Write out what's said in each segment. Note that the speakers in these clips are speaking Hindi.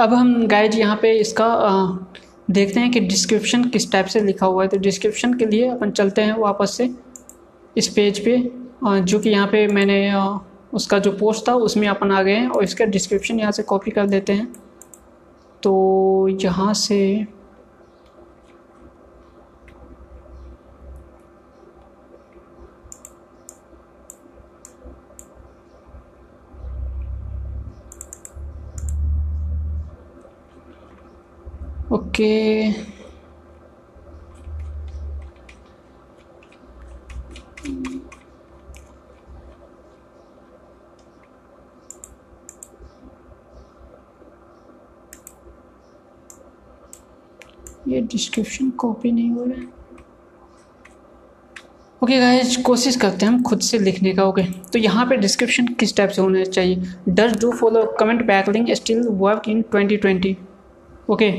अब हम गाइड यहाँ पे इसका देखते हैं कि डिस्क्रिप्शन किस टाइप से लिखा हुआ है। तो डिस्क्रिप्शन के लिए अपन चलते हैं वापस से इस पेज पे जो कि यहाँ पे मैंने उसका जो पोस्ट था उसमें अपन आ गए हैं और इसका डिस्क्रिप्शन यहाँ से कॉपी कर देते हैं। तो यहाँ से ओके ये डिस्क्रिप्शन कॉपी नहीं हो रहा है। ओके गाइज़ कोशिश करते हैं हम खुद से लिखने का ओके okay. तो यहाँ पे डिस्क्रिप्शन किस टाइप से होना चाहिए? Does do follow comment backlink still work in 2020 okay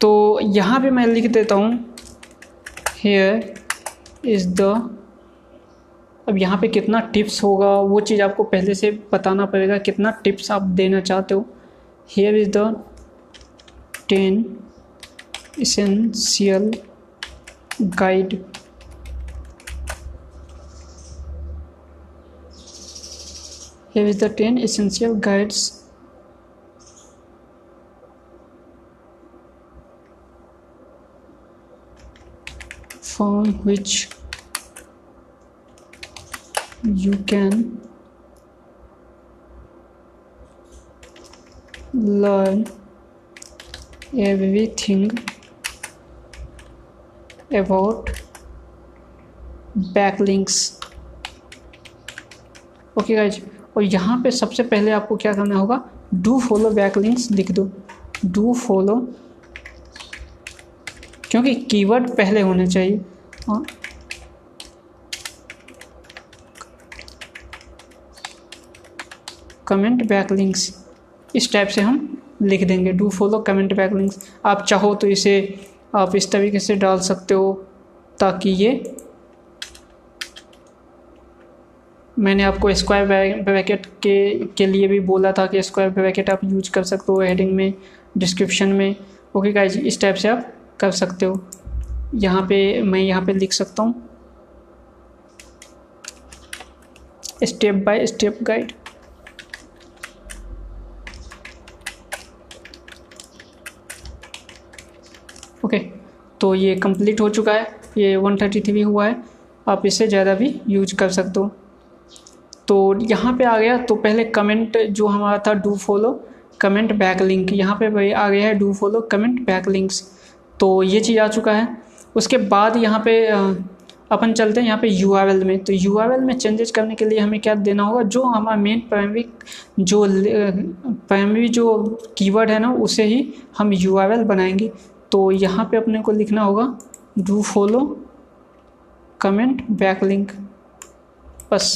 तो यहाँ पे मैं लिख देता हूँ हेयर इज़ द अब यहाँ पे कितना टिप्स होगा, वो चीज़ आपको पहले से बताना पड़ेगा, कितना टिप्स आप देना चाहते हो। Here is the ten essential guide here is the 10 essential guides from which you can learn everything about backlinks okay guys और यहाँ पे सबसे पहले आपको क्या करना होगा डू फॉलो बैकलिंक्स लिख दो डू फॉलो क्योंकि कीवर्ड पहले होने चाहिए। हाँ। कमेंट बैकलिंक्स इस टाइप से हम लिख देंगे। Do follow comment backlinks. आप चाहो तो इसे आप इस तरीके से डाल सकते हो ताकि ये मैंने आपको स्क्वायर ब्रैकेट के के लिए भी बोला था कि स्क्वायर ब्रैकेट आप यूज़ कर सकते हो हेडिंग में डिस्क्रिप्शन में। ओके गाइज़ इस टाइप से आप कर सकते हो। यहाँ पे मैं यहाँ पे लिख सकता हूँ। Step by step guide okay तो ये कंप्लीट हो चुका है। ये वन थर्टी थ्री हुआ है। आप इससे ज़्यादा भी यूज़ कर सकते हो। तो यहाँ पे आ गया। तो पहले कमेंट जो हमारा था do follow comment back link यहाँ पे आ गया है do follow comment back links तो ये चीज़ आ चुका है। उसके बाद यहाँ पे अपन चलते हैं यहाँ पे यू आर एल में। तो यू आर एल में चेंजेस करने के लिए हमें क्या देना होगा? जो हमारा मेन प्राइमरी जो प्राइमरी जो कीवर्ड है ना, उसे ही हम यू आर एल बनाएँगे। तो यहाँ पे अपने को लिखना होगा do follow comment back link बस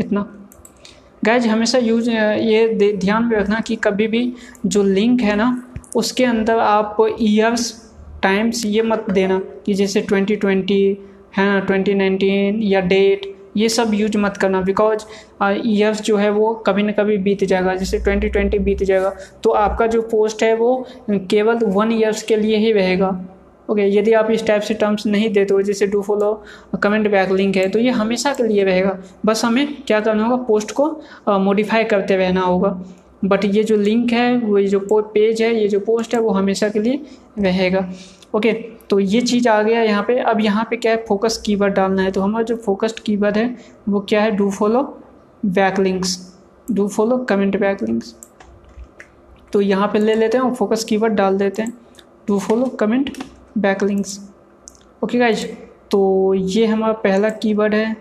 इतना। गैज हमेशा यूज़ ये ध्यान में रखना कि कभी भी जो लिंक है ना, उसके अंदर आप ईयर्स टाइम्स ये मत देना कि जैसे 2020 है ना 2019 या डेट ये सब यूज़ मत करना बिकॉज़ ईयर्स जो है वो कभी ना कभी बीत जाएगा। जैसे 2020 बीत जाएगा तो आपका जो पोस्ट है वो केवल वन ईयर्स के लिए ही रहेगा। ओके okay, यदि आप इस टाइप से टर्म्स नहीं देते हो जैसे do follow comment back link है तो ये हमेशा के लिए रहेगा। बस हमें क्या करना होगा पोस्ट को मॉडिफाई करते रहना होगा। बट ये जो लिंक है वो ये जो पेज है ये जो पोस्ट है वो हमेशा के लिए रहेगा। ओके तो ये चीज़ आ गया यहाँ पे। अब यहाँ पे क्या है? फोकस कीवर्ड डालना है। तो हमारा जो फोकस्ड कीवर्ड है, वो क्या है? Do follow backlinks do follow comment backlinks तो यहाँ पे ले लेते हैं और फोकस कीवर्ड डाल देते हैं। Do follow comment backlinks okay guys तो ये हमारा पहला कीवर्ड है।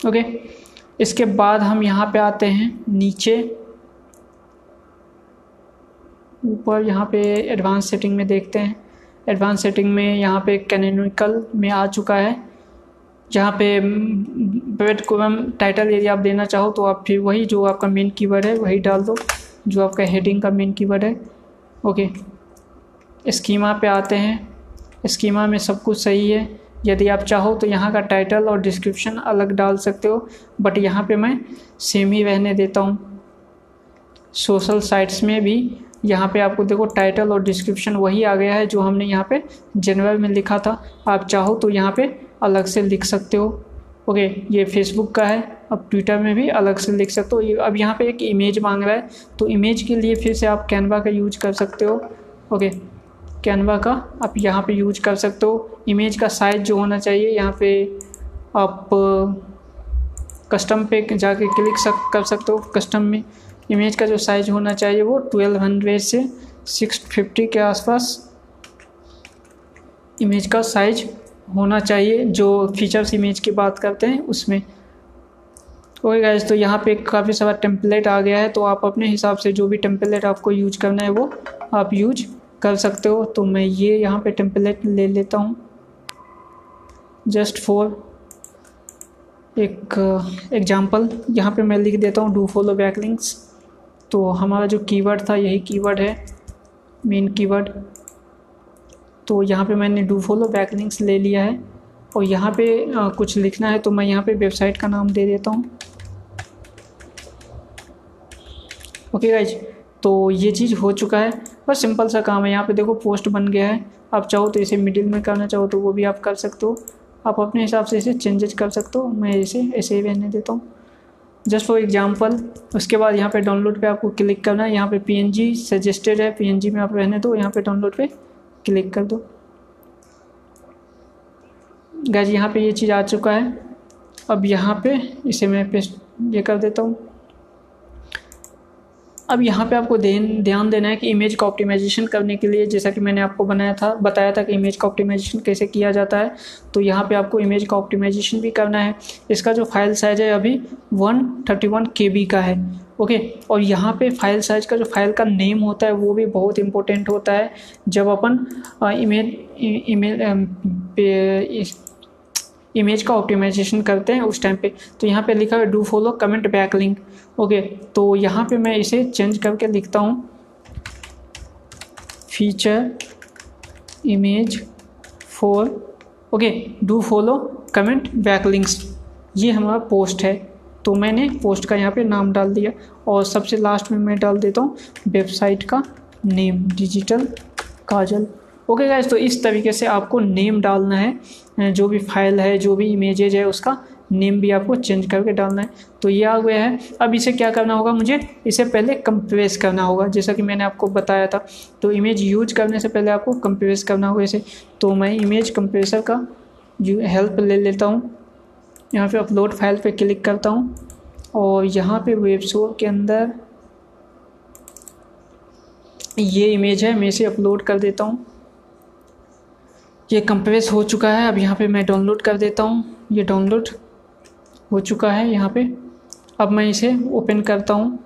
ओके इसके बाद हम यहाँ पे आते हैं, नीचे। ऊपर यहाँ पे एडवांस सेटिंग में देखते हैं। एडवांस सेटिंग में यहाँ पे कैनोनिकल में आ चुका है। जहाँ पे ब्रेड को हम टाइटल यदि आप देना चाहो तो आप फिर वही जो आपका मेन कीवर्ड है, वही डाल दो, जो आपका हेडिंग का मेन कीवर्ड है। ओके स्कीमा पे आते हैं। स्कीमा में सब कुछ सही है। यदि आप चाहो तो यहाँ का टाइटल और डिस्क्रिप्शन अलग डाल सकते हो बट यहाँ पे मैं सेम ही रहने देता हूँ। सोशल साइट्स में भी यहाँ पे आपको देखो टाइटल और डिस्क्रिप्शन वही आ गया है जो हमने यहाँ पे जनवरी में लिखा था। आप चाहो तो यहाँ पे अलग से लिख सकते हो। ओके ये फेसबुक का है, अब ट्विटर में भी अलग से लिख सकते हो। अब यहाँ पे एक इमेज मांग रहा है तो इमेज के लिए फिर से आप कैनवा का यूज़ कर सकते हो। ओके कैनवा का आप यहाँ पे यूज़ कर सकते हो। इमेज का साइज़ जो होना चाहिए यहाँ पे आप कस्टम पे जाके क्लिक सक, कर सकते हो। कस्टम में इमेज का जो साइज़ होना चाहिए वो ट्वेल्व हंड्रेड से सिक्स फिफ्टी के आसपास इमेज का साइज़ होना चाहिए। जो फीचर्स इमेज की बात करते हैं उसमें। ओके गाइज़ तो यहाँ पे काफ़ी सारा टेम्पलेट आ गया है तो आप अपने हिसाब से जो भी टेम्पलेट आपको यूज़ करना है वो आप यूज़ कर सकते हो तो मैं ये यहाँ पे टेम्पलेट ले लेता हूँ। जस्ट फॉर एक एग्जांपल यहाँ पे मैं लिख देता हूँ डू फॉलो बैकलिंक्स तो हमारा जो कीवर्ड था यही कीवर्ड है मेन कीवर्ड तो यहाँ पे मैंने डू फॉलो बैकलिंक्स ले लिया है। और यहाँ पे आ, कुछ लिखना है तो मैं यहाँ पे वेबसाइट का नाम दे देता हूँ। ओके गाइज़ तो ये चीज़ हो चुका है। बस सिंपल सा काम है। यहाँ पे देखो पोस्ट बन गया है। आप चाहो तो इसे मिडिल में करना चाहो तो वो भी आप कर सकते हो। आप अपने हिसाब से इसे चेंजेज कर सकते हो। मैं इसे ऐसे ही रहने देता हूँ। जस्ट फॉर एग्ज़ाम्पल उसके बाद यहाँ पे डाउनलोड पे आपको क्लिक करना है। यहाँ पे पीएनजी सजेस्टेड है। पीएनजी में आप रहने दो। यहाँ पे डाउनलोड पे क्लिक कर दो। गैज यहाँ पे ये चीज़ आ चुका है। अब यहाँ पे इसे मैं पेस्ट ये कर देता हूँ। अब यहाँ पे आपको ध्यान देना है कि इमेज का ऑप्टिमाइजेशन करने के लिए, जैसा कि मैंने आपको बनाया था, बताया था कि इमेज का ऑप्टिमाइजेशन कैसे किया जाता है तो यहाँ पे आपको इमेज का ऑप्टिमाइजेशन भी करना है। इसका जो फ़ाइल साइज़ है अभी one thirty one K B का है ओके और यहाँ पे फ़ाइल साइज़ का जो फ़ाइल का नेम होता है, वो भी बहुत इंपॉर्टेंट होता है। जब अपन इमेज इमेज इमेज का ऑप्टिमाइजेशन करते हैं उस टाइम पे। तो यहाँ पे लिखा है do follow comment backlink okay तो यहाँ पे मैं इसे चेंज करके लिखता हूँ। Feature image for okay do follow comment backlinks ये हमारा पोस्ट है। तो मैंने पोस्ट का यहाँ पे नाम डाल दिया और सबसे लास्ट में मैं डाल देता हूँ वेबसाइट का name digital Kajal. Okay guys तो इस तरीके से आपको नेम डालना है जो भी फ़ाइल है, जो भी इमेजेज है, उसका नेम भी आपको चेंज करके डालना है। तो ये आ गया है। अब इसे क्या करना होगा? मुझे इसे पहले कंप्रेस करना होगा। जैसा कि मैंने आपको बताया था तो इमेज यूज़ करने से पहले आपको कंप्रेस करना होगा इसे। तो मैं इमेज कंप्रेसर का हेल्प ले लेता हूँ। यहाँ पे अपलोड फ़ाइल पे क्लिक करता हूँ। और यहाँ पे वेबसोर के अंदर ये इमेज है, मैं इसे अपलोड कर देता हूँ। ये कंप्रेस हो चुका है। अब यहाँ पे मैं डाउनलोड कर देता हूँ। ये डाउनलोड हो चुका है यहाँ पे। अब मैं इसे ओपन करता हूँ।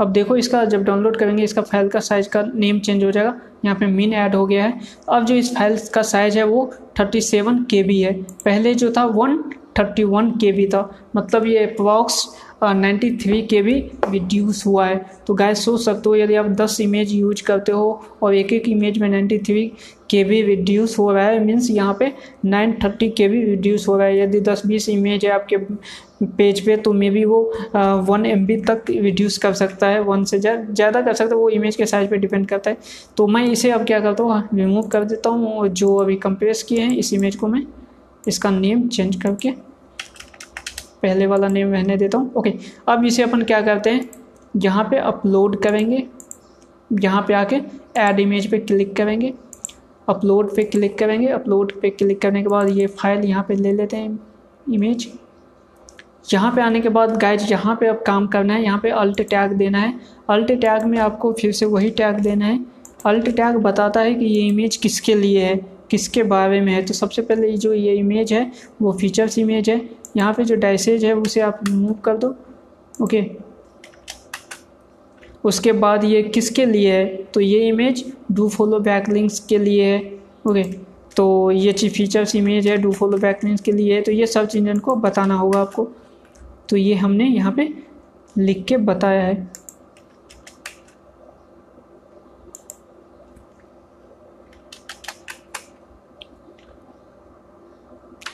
अब देखो इसका जब डाउनलोड करेंगे, इसका फ़ाइल का साइज़ का नेम चेंज हो जाएगा। यहाँ पे मीन ऐड हो गया है। अब जो इस फ़ाइल का साइज़ है, वो थर्टी सेवन के बी है। पहले जो था one thirty one K B था। मतलब ये अप्रॉक्स नाइन्टी थ्री के भी रिड्यूस हुआ है। तो गाय सोच सकते हो यदि आप दस इमेज यूज़ करते हो और एक एक इमेज में नाइन्टी थ्री के भी रिड्यूस हो रहा है मीन्स यहाँ पे नाइन थर्टी के भी रिड्यूस हो रहा है। यदि दस बीस इमेज है आपके पेज पे तो मे बी वो वन एम तक रिड्यूस कर सकता है। वन से ज़्यादा जा, कर सकता है वो इमेज के साइज़ पे डिपेंड करता है। तो मैं इसे अब क्या करता हूँ रिमूव कर देता हूँ। जो अभी कंप्रेस किए हैं इस इमेज को मैं इसका नेम चेंज करके पहले वाला नेम रहने देता हूँ। ओके अब इसे अपन क्या करते हैं? यहाँ पे अपलोड करेंगे। यहाँ पे आके ऐड इमेज पे क्लिक करेंगे। अपलोड पे क्लिक करेंगे। अपलोड पे क्लिक करने के बाद ये फ़ाइल यहाँ पे ले लेते हैं इमेज यहाँ पे आने के बाद गाइज़ यहाँ पे अब काम करना है। यहाँ पे अल्ट टैग देना है। अल्ट टैग में आपको फिर से वही टैग देना है। अल्ट टैग बताता है कि ये इमेज किसके लिए है? किसके बारे में है? तो सबसे पहले जो ये इमेज है, वो फीचर्स इमेज है। यहाँ पे जो डैसेज है, उसे आप रिमूव कर दो ओके उसके बाद ये किसके लिए है? तो ये image do follow back links के लिए है ओके तो ये चीज़ फीचर्स इमेज है डू फॉलो बैक लिंक्स के लिए है तो ये सर्च इंजन को बताना होगा आपको। तो ये हमने यहाँ पे लिख के बताया है।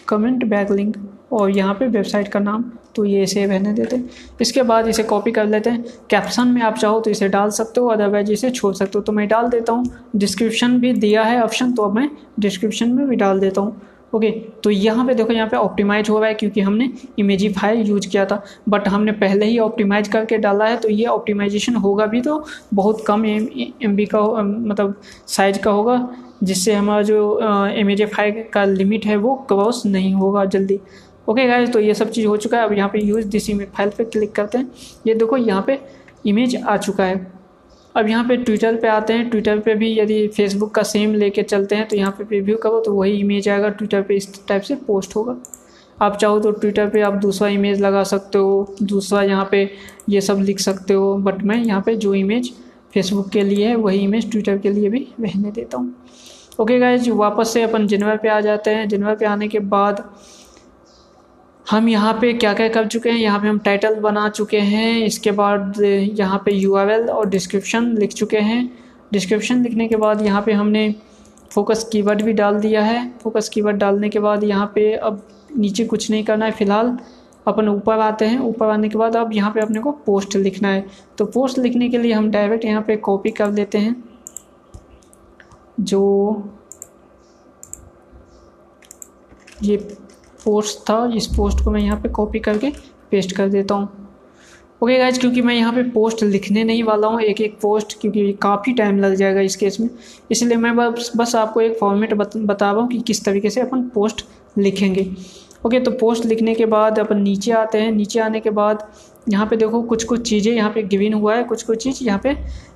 कमेंट बैक लिंक और यहाँ पे वेबसाइट का नाम तो ये इसे रहने देते हैं। इसके बाद इसे कॉपी कर लेते हैं। कैप्शन में आप चाहो तो इसे डाल सकते हो अदरवाइज़ इसे छोड़ सकते हो। तो मैं डाल देता हूँ। डिस्क्रिप्शन भी दिया है ऑप्शन तो अब मैं डिस्क्रिप्शन में भी डाल देता हूँ। ओके तो यहाँ पे देखो, यहाँ पे ऑप्टिमाइज हो रहा है क्योंकि हमने इमेजीफाई यूज़ किया था। बट हमने पहले ही ऑप्टिमाइज करके डाला है तो ये ऑप्टिमाइजेशन होगा भी तो बहुत कम एम एम बी का मतलब साइज़ का होगा, जिससे हमारा जो इमेजीफाई का लिमिट है वो क्रॉस नहीं होगा जल्दी। ओके गाइज़ तो ये सब चीज़ हो चुका है। अब यहाँ पे यूज़ दिस इमेज फ़ाइल पे क्लिक करते हैं। ये देखो, यहाँ पे इमेज आ चुका है। अब यहाँ पे ट्विटर पे आते हैं। ट्विटर पे भी यदि फेसबुक का सेम लेके चलते हैं तो यहाँ पे प्रीव्यू करो तो वही इमेज आएगा। ट्विटर पे इस टाइप से पोस्ट होगा। आप चाहो तो ट्विटर पे आप दूसरा इमेज लगा सकते हो, दूसरा यहाँ पे ये सब लिख सकते हो। बट मैं यहाँ पे जो इमेज फेसबुक के लिए है, वही इमेज ट्विटर के लिए भी रहने देता हूँ। ओके गाइज़ वापस से अपन जनवर पे आ जाते हैं। जनवर पे आने के बाद हम यहाँ पे क्या क्या कर चुके हैं? यहाँ पे हम टाइटल बना चुके हैं। इसके बाद यहाँ पे यू और डिस्क्रिप्शन लिख चुके हैं। डिस्क्रिप्शन लिखने के बाद यहाँ पे हमने फोकस कीवर्ड भी डाल दिया है। फोकस कीवर्ड डालने के बाद यहाँ पे अब नीचे कुछ नहीं करना है फ़िलहाल। अपन ऊपर आते हैं। ऊपर आने के बाद अब यहाँ पे अपने को पोस्ट लिखना है। तो पोस्ट लिखने के लिए हम डायरेक्ट यहाँ पे कॉपी कर लेते हैं। जो ये पोस्ट था इस पोस्ट को मैं यहाँ पे कॉपी करके पेस्ट कर देता हूँ। ओके गाइज़ क्योंकि मैं यहाँ पे पोस्ट लिखने नहीं वाला हूँ एक एक पोस्ट क्योंकि काफ़ी टाइम लग जाएगा इस केस में। इसलिए मैं बस बस आपको एक फॉर्मेट बत, बता रहा हूँ कि किस तरीके से अपन पोस्ट लिखेंगे। ओके तो पोस्ट लिखने के बाद अपन नीचे आते हैं। नीचे आने के बाद यहाँ पे देखो कुछ कुछ चीज़ें यहाँ पे गिविन हुआ है कुछ कुछ चीज़ यहाँ पे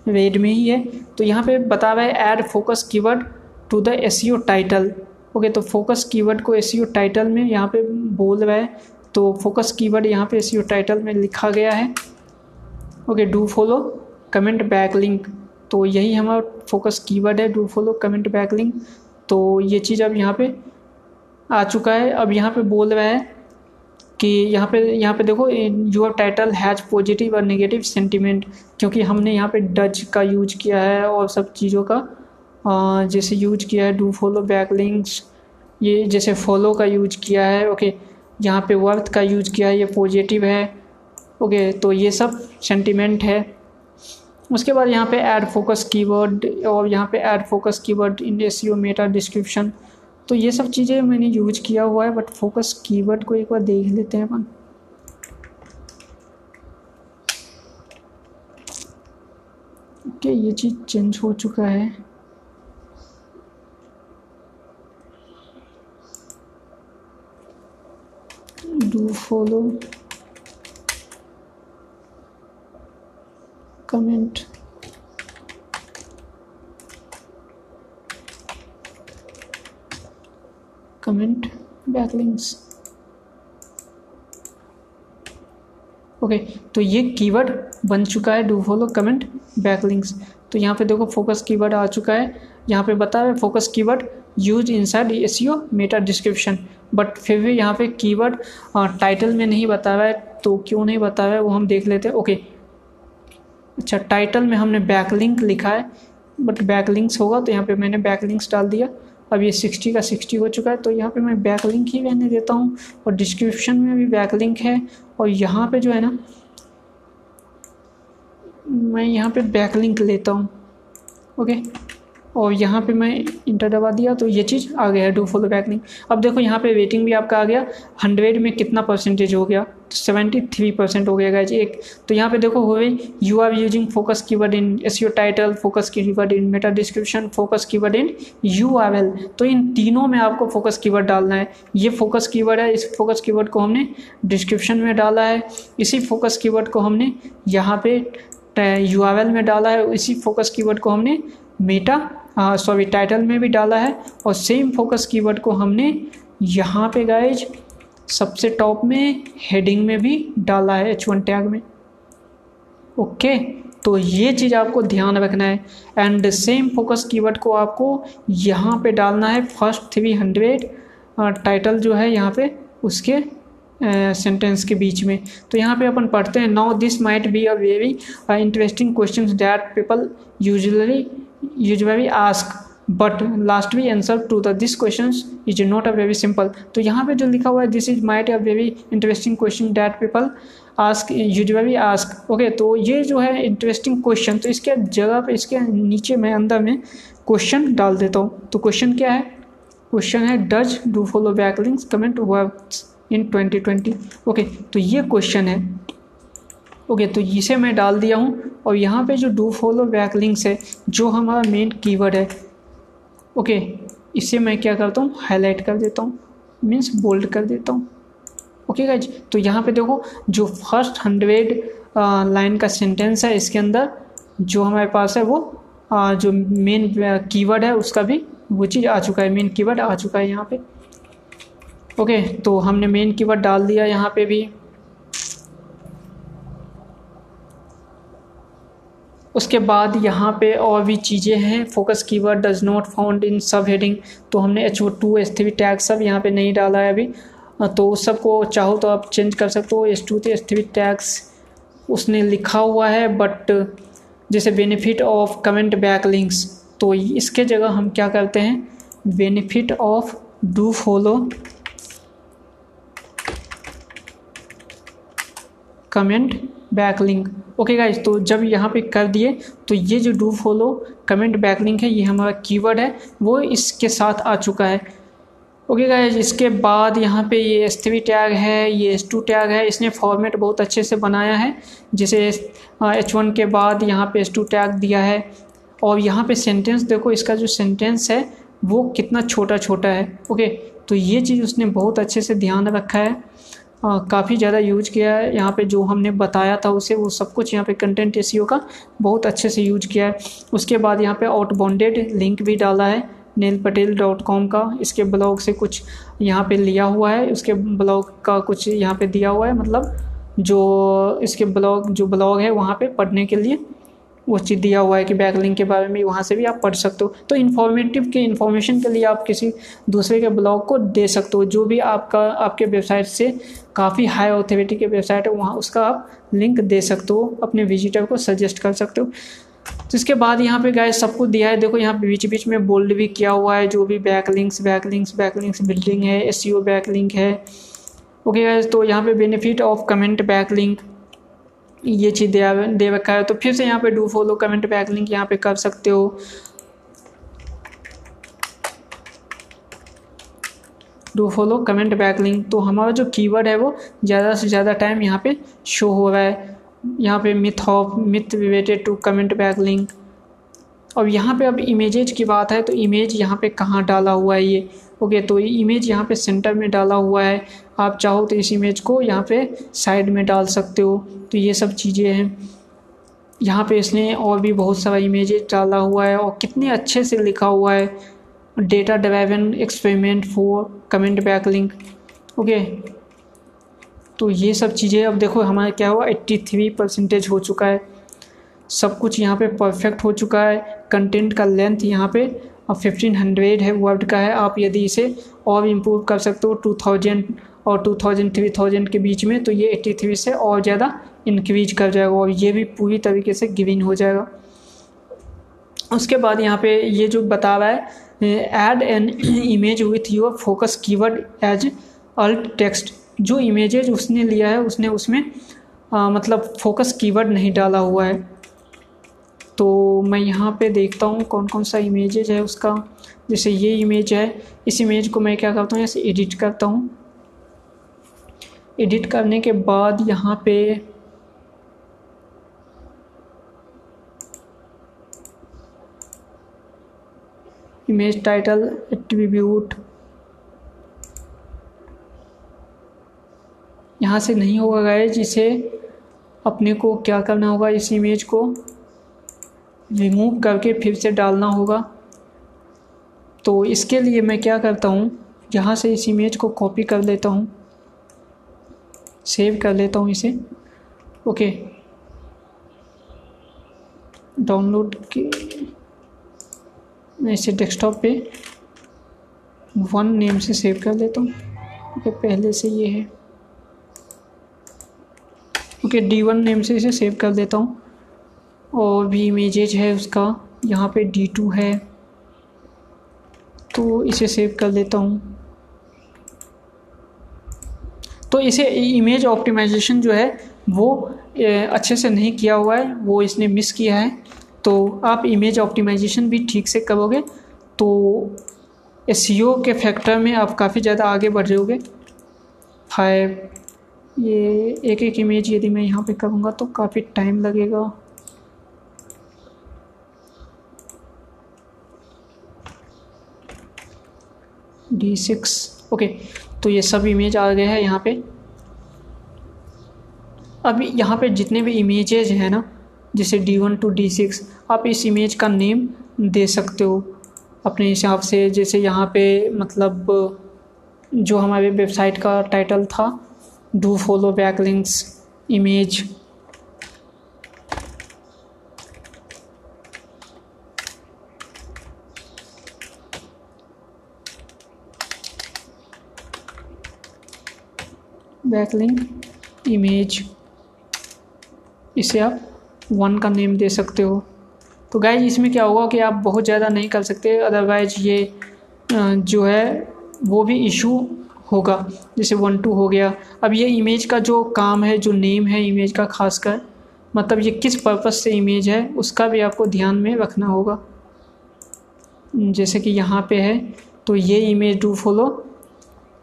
रेड में ही है। तो यहाँ पे बता रहा है add focus keyword to the S title okay तो फोकस कीवर्ड को एस टाइटल में यहाँ पे बोल रहा है तो फोकस कीवर्ड यहाँ पे एस टाइटल में लिखा गया है। Okay do follow comment backlink तो यही हमारा फोकस कीवर्ड है do follow comment back link तो ये चीज़ अब यहाँ पे आ चुका है। अब यहाँ पे बोल रहा है कि यहाँ पे यहाँ पे देखो यूर टाइटल हैज़ पॉजिटिव और नेगेटिव सेंटिमेंट क्योंकि हमने यहाँ पे डच का यूज़ किया है और सब चीज़ों का जैसे यूज़ किया है डू फॉलो बैक लिंक्स ये जैसे फॉलो का यूज़ किया है ओके यहाँ पे वर्थ का यूज़ किया है, ये पॉजिटिव है ओके तो ये सब सेंटिमेंट है। उसके बाद यहाँ पे ऐड फोकस कीवर्ड और यहाँ पे add focus keyword in S meta description तो ये सब चीज़ें मैंने यूज़ किया हुआ है बट फोकस कीवर्ड को एक बार देख लेते हैं अपन। ओके ये चीज़ चेंज हो चुका है do follow comment comment backlinks okay okay, तो ये कीवर्ड बन चुका है डू फॉलो कमेंट बैकलिंक्स। तो यहाँ पे देखो फोकस कीवर्ड आ चुका है। यहाँ पे बता रहे focus keyword use inside S meta description but फिर भी यहाँ पे कीवर्ड टाइटल में नहीं बता रहा है तो क्यों नहीं बता रहा है, वो हम देख लेते हैं। ओके अच्छा टाइटल में हमने बैकलिंक लिखा है बट बैकलिंक्स होगा तो यहाँ पे मैंने बैकलिंक्स डाल दिया। अब ये सिक्सटी का सिक्सटी हो चुका है तो यहाँ पे मैं बैकलिंक ही रहने देता हूँ, और डिस्क्रिप्शन में भी बैकलिंक है, और यहाँ पे जो है ना, मैं यहाँ पे बैकलिंक लेता हूँ। ओके और यहाँ पे मैं इंटर दबा दिया तो ये चीज़ आ गया है डू फॉलो बैक अब देखो, यहाँ पे वेटिंग भी आपका आ गया हंड्रेड में कितना परसेंटेज हो गया? सेवेंटी थ्री परसेंट हो गया गाइज़ एक। तो यहाँ पे देखो हो गई you are using focus keyword in S U title focus keyword in meta description focus keyword in U R L तो इन तीनों में आपको फोकस कीवर्ड डालना है। ये फोकस कीवर्ड है, इस फोकस कीवर्ड को हमने डिस्क्रिप्शन में डाला है। इसी फोकस कीवर्ड को हमने यहाँ पे यू आर एल में डाला है। इसी फोकस कीवर्ड को हमने मेटा सॉरी टाइटल में भी डाला है और सेम फोकस कीवर्ड को हमने यहाँ पे गाइज़ सबसे टॉप में हेडिंग में भी डाला है एच वन टैग में। ओके तो ये चीज़ आपको ध्यान रखना है एंड सेम फोकस कीवर्ड को आपको यहाँ पे डालना है फ़र्स्ट थ्री हंड्रेड टाइटल जो है यहाँ पे उसके सेंटेंस के बीच में। तो यहाँ पे अपन पढ़ते हैं now this might be a very interesting question that people usually usually ask but last we answer to the this question is not a very simple तो यहाँ पे जो लिखा हुआ है this is might a very interesting question that people ask usually ask okay तो ये जो है इंटरेस्टिंग क्वेश्चन तो इसके जगह पे, इसके नीचे मैं, अंदर में क्वेश्चन डाल देता हूँ। तो क्वेश्चन क्या है? क्वेश्चन है does do follow backlinks comment works in 2020 okay तो ये क्वेश्चन है। ओके तो इसे मैं डाल दिया हूँ। और यहाँ पे जो डू फॉलो बैक लिंक्स है जो हमारा मेन कीवर्ड है ओके इसे मैं क्या करता हूँ? हाईलाइट कर देता हूँ। मीन्स बोल्ड कर देता हूँ। ओके गाइज़ तो यहाँ पे देखो जो फ़र्स्ट हंड्रेड लाइन का सेंटेंस है इसके अंदर जो हमारे पास है वो आ, जो मेन कीवर्ड है उसका भी वो चीज़ आ चुका है। मेन कीवर्ड आ चुका है यहाँ पे। ओके तो हमने मेन कीवर्ड डाल दिया यहाँ पे भी। उसके बाद यहाँ पे और भी चीज़ें हैं। Focus keyword does not found in subheading तो हमने H O two S three tag सब यहाँ पे नहीं डाला है अभी। तो उस सबको चाहो तो आप चेंज कर सकते हो। S two S three tags उसने लिखा हुआ है बट जैसे benefit of comment back links तो इसके जगह हम क्या करते हैं? Benefit of do follow comment backlink okay guys तो जब यहाँ पे कर दिए तो ये जो do follow comment back link है ये हमारा कीवर्ड है वो इसके साथ आ चुका है। ओके okay गाइज़ इसके बाद यहाँ पे ये एस थ्री टैग है ये एस टू टैग है इसने फॉर्मेट बहुत अच्छे से बनाया है जैसे एच वन के बाद यहाँ पे एस टू टैग दिया है। और यहाँ पे सेंटेंस देखो इसका जो सेंटेंस है वो कितना छोटा छोटा है। ओके okay, तो ये चीज़ उसने बहुत अच्छे से ध्यान रखा है। काफ़ी ज़्यादा यूज़ किया है। यहाँ पे जो हमने बताया था उसे, वो सब कुछ यहाँ पे कंटेंट एस का बहुत अच्छे से यूज़ किया है। उसके बाद यहाँ पे आउटबाउंडेड लिंक भी डाला है नील पटेल डॉट कॉम का। इसके ब्लॉग से कुछ यहाँ पे लिया हुआ है। उसके ब्लॉग का कुछ यहाँ पे दिया हुआ है मतलब जो इसके ब्लॉग जो ब्लॉग है, वहाँ पे पढ़ने के लिए। वो चीज़ दिया हुआ है कि बैकलिंक के बारे में वहाँ से भी आप पढ़ सकते हो। तो इन्फॉर्मेटिव के इन्फॉर्मेशन के लिए आप किसी दूसरे के ब्लॉग को दे सकते हो। जो भी आपका, आपके वेबसाइट से काफ़ी हाई ऑथोरिटी के वेबसाइट है, वहाँ उसका आप लिंक दे सकते हो, अपने विजिटर को सजेस्ट कर सकते हो। तो इसके बाद यहाँ पे गाय सब कुछ दिया है। देखो यहाँ बीच बीच में बोल्ड भी किया हुआ है। जो भी backlinks back links back links building है एस बैक लिंक है। ओके गाइस तो यहाँ पे benefit of comment back link ये चीज़ दे दे रखा है। तो फिर से यहाँ पे do follow comment back link यहाँ पे कर सकते हो। Do follow comment back link तो हमारा जो कीवर्ड है वो ज़्यादा से ज़्यादा टाइम यहाँ पे शो हो रहा है। यहाँ पे myth of myth related to comment backlink और यहाँ पे अब इमेजेज की बात है तो इमेज यहाँ पे कहाँ डाला हुआ है ये? ओके तो इमेज यहाँ पे सेंटर में डाला हुआ है। आप चाहो तो इस इमेज को यहाँ पे साइड में डाल सकते हो। तो ये सब चीज़ें हैं। यहाँ पे इसने और भी बहुत सारा इमेजेस डाला हुआ है और कितने अच्छे से लिखा हुआ है। Data driven experiment for comment backlink okay तो ये सब चीज़ें अब देखो हमारा क्या हुआ? एट्टी थ्री परसेंटेज हो चुका है। सब कुछ यहाँ पे परफेक्ट हो चुका है। कंटेंट का लेंथ यहाँ पे फिफ्टीन हंड्रेड है वर्ड का है। आप यदि इसे और इम्प्रूव कर सकते हो टू थाउज़ेंड और टू थाउज़ेंड थ्री थाउज़ेंड के बीच में तो ये एट्टी थ्री से और ज़्यादा इंक्रीज कर जाएगा और ये भी पूरी तरीके से गिविन हो जाएगा। उसके बाद यहाँ पे ये जो बता रहा है add an image with your focus keyword as alt text जो इमेजेज उसने लिया है उसने उसमें आ, मतलब फोकस कीवर्ड नहीं डाला हुआ है। तो मैं यहाँ पे देखता हूँ कौन कौन सा इमेजेज है उसका, जैसे ये इमेज है। इस इमेज को मैं क्या करता हूँ ऐसे एडिट करता हूँ। एडिट करने के बाद यहाँ पे इमेज टाइटल एट्रीब्यूट यहाँ से नहीं होगा गए जिसे अपने को क्या करना होगा, इस इमेज को? रिमूव करके फिर से डालना होगा। तो इसके लिए मैं क्या करता हूँ, यहाँ से इस इमेज को कॉपी कर लेता हूँ। सेव कर लेता हूँ इसे। ओके डाउनलोड की मैं इसे डेस्कटॉप पे वन नेम से सेव कर लेता हूँ। ओके पहले से ये है। ओके डी वन नेम से इसे सेव कर देता हूँ। और भी इमेजेज है उसका। यहाँ पे डी टू है। तो इसे सेव कर लेता हूँ। तो इसे इमेज ऑप्टिमाइजेशन जो है, वो अच्छे से नहीं किया हुआ है। वो इसने मिस किया है। तो आप इमेज ऑप्टिमाइजेशन भी ठीक से करोगे तो एस के फैक्टर में आप काफ़ी ज़्यादा आगे बढ़ जाओगे। फाइव ये एक एक इमेज यदि मैं यहाँ पे करूँगा तो काफ़ी टाइम लगेगा। डी सिक्स ओके तो ये सब इमेज आ गया है यहाँ पे। अब यहाँ पे जितने भी इमेजेज हैं ना, जैसे D one two D six आप इस इमेज का नेम दे सकते हो। अपने हिसाब से जैसे यहाँ पे मतलब जो हमारे वेबसाइट का टाइटल था do follow backlinks image backlink image इसे आप वन का नेम दे सकते हो। तो गाइज़ इसमें क्या होगा कि आप बहुत ज़्यादा नहीं कर सकते। अदरवाइज़ ये जो है, वो भी इशू होगा। जैसे वन टू हो गया। अब ये इमेज का जो काम है, जो नेम है इमेज का खास कर मतलब ये किस पर्पज़ से इमेज है, उसका भी आपको ध्यान में रखना होगा। जैसे कि यहाँ पे है तो ये इमेज डू फॉलो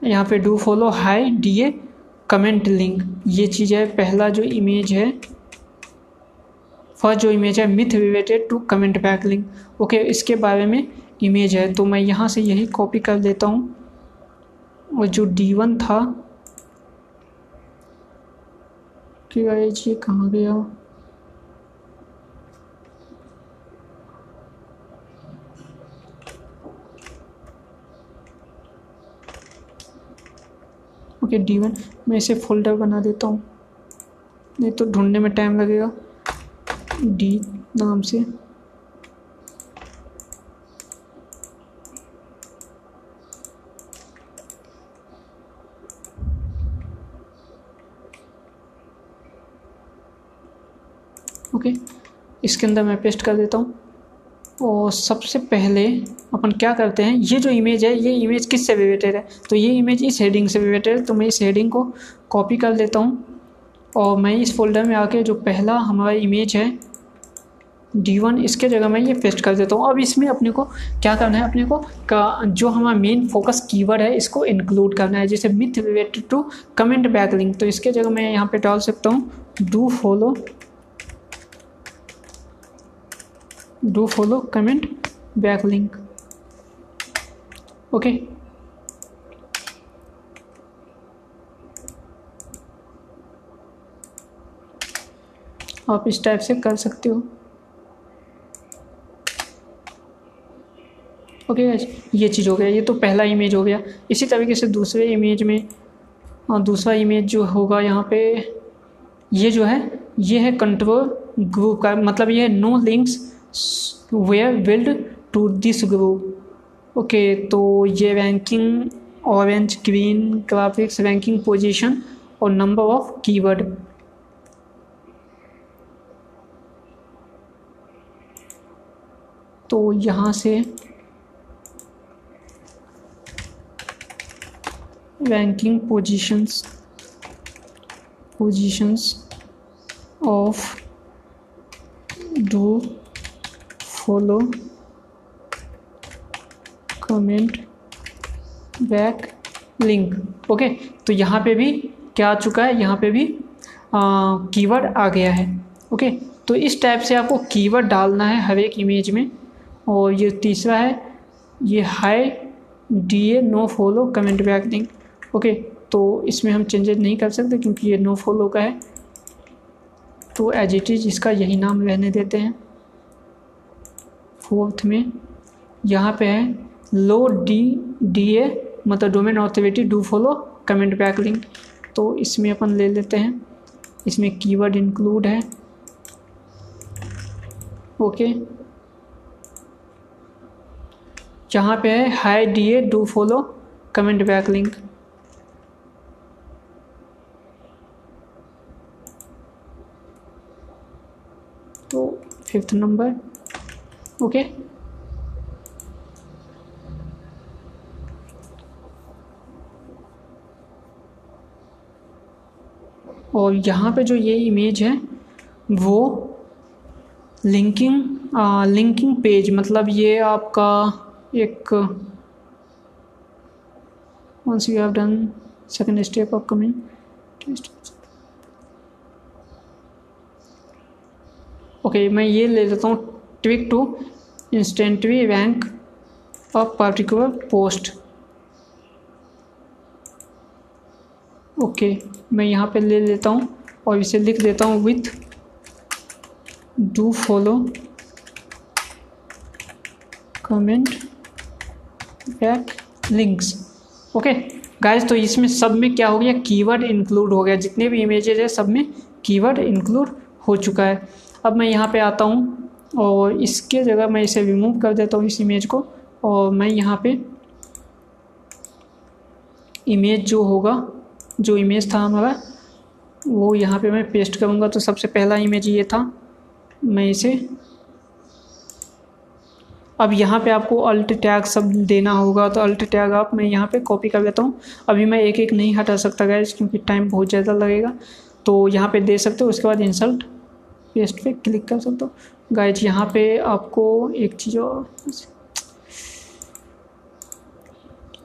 यहाँ पे do follow high D A comment link ये चीज़ है, पहला जो इमेज है फ़र्स्ट जो इमेज है myth related to comment backlink okay इसके बारे में इमेज है तो मैं यहाँ से यही कॉपी कर देता हूँ। और जो डी वन था कि ये कहाँ गया? ओके डी वन मैं इसे फोल्डर बना देता हूँ। नहीं तो ढूँढने में टाइम लगेगा। डी नाम से। ओके, इसके अंदर मैं पेस्ट कर देता हूँ। और सबसे पहले अपन क्या करते हैं, ये जो इमेज है, ये इमेज किस से रिलेटेड है? तो ये इमेज इस हेडिंग से रिलेटेड है तो मैं इस हेडिंग को कॉपी कर लेता हूँ और मैं इस फोल्डर में आके जो पहला हमारा इमेज है डी वन इसके जगह मैं ये पेस्ट कर देता हूँ। अब इसमें अपने को क्या करना है, अपने को का जो हमारा मेन फोकस कीवर्ड है, इसको इंक्लूड करना है, जैसे myth related to comment backlink तो इसके जगह मैं यहाँ पे डाल सकता हूँ do follow do follow comment backlink. Okay आप इस टाइप से कर सकते हो। ओके okay, ये चीज़ हो गया। ये तो पहला इमेज हो गया। इसी तरीके से दूसरे इमेज में दूसरा इमेज जो होगा यहाँ पे ये जो है ये है कंट्रोल ग्रुप का। मतलब ये है no links were build to this group okay तो ये ranking orange green graphics ranking position और नंबर ऑफ़ कीवर्ड तो यहाँ से ranking positions positions of do follow comment backlink okay तो यहाँ पे भी क्या आ चुका है? यहाँ पे भी कीवर्ड आ गया है। ओके तो इस टाइप से आपको कीवर्ड डालना है हर एक इमेज में। और ये तीसरा है, ये high D A no follow comment backlink okay तो इसमें हम चेंजेस नहीं कर सकते क्योंकि ये नो फॉलो का है। तो एज इट इज़ इसका यही नाम रहने देते हैं। फोर्थ में, यहाँ पे है, लो डी डी ए मतलब domain authority do follow comment backlink तो इसमें अपन ले लेते हैं। इसमें कीवर्ड इंक्लूड है। ओके। यहाँ पे है high D A do follow comment backlink तो फिफ्थ नंबर ओके। और यहाँ पे जो ये इमेज है वो लिंकिंग आ, लिंकिंग पेज मतलब ये आपका एक once you have done second step of coming okay मैं ये ले लेता हूँ tweak to instantly rank of particular post okay मैं यहाँ पे ले लेता हूँ और इसे लिख देता हूँ with do follow comment backlinks okay guys तो इसमें सब में क्या हो गया? कीवर्ड इंक्लूड हो गया। जितने भी इमेजेस है, सब में कीवर्ड इंक्लूड हो चुका है। अब मैं यहाँ पे आता हूँ। और इसके जगह मैं इसे रिमूव कर देता हूँ इस इमेज को और मैं यहाँ पे इमेज जो होगा, जो इमेज था हमारा, वो यहाँ पे मैं पेस्ट करूँगा। तो सबसे पहला इमेज ये था। मैं इसे अब यहाँ पे आपको अल्ट टैग सब देना होगा। तो अल्ट टैग आप मैं यहाँ पे कॉपी कर लेता हूँ। अभी मैं एक एक नहीं हटा सकता गैस क्योंकि टाइम बहुत ज़्यादा लगेगा। तो यहाँ पे दे सकते हो, उसके बाद इंसल्ट पेस्ट पे क्लिक कर सकते हो। गाइज़ यहाँ पे आपको एक चीज़ और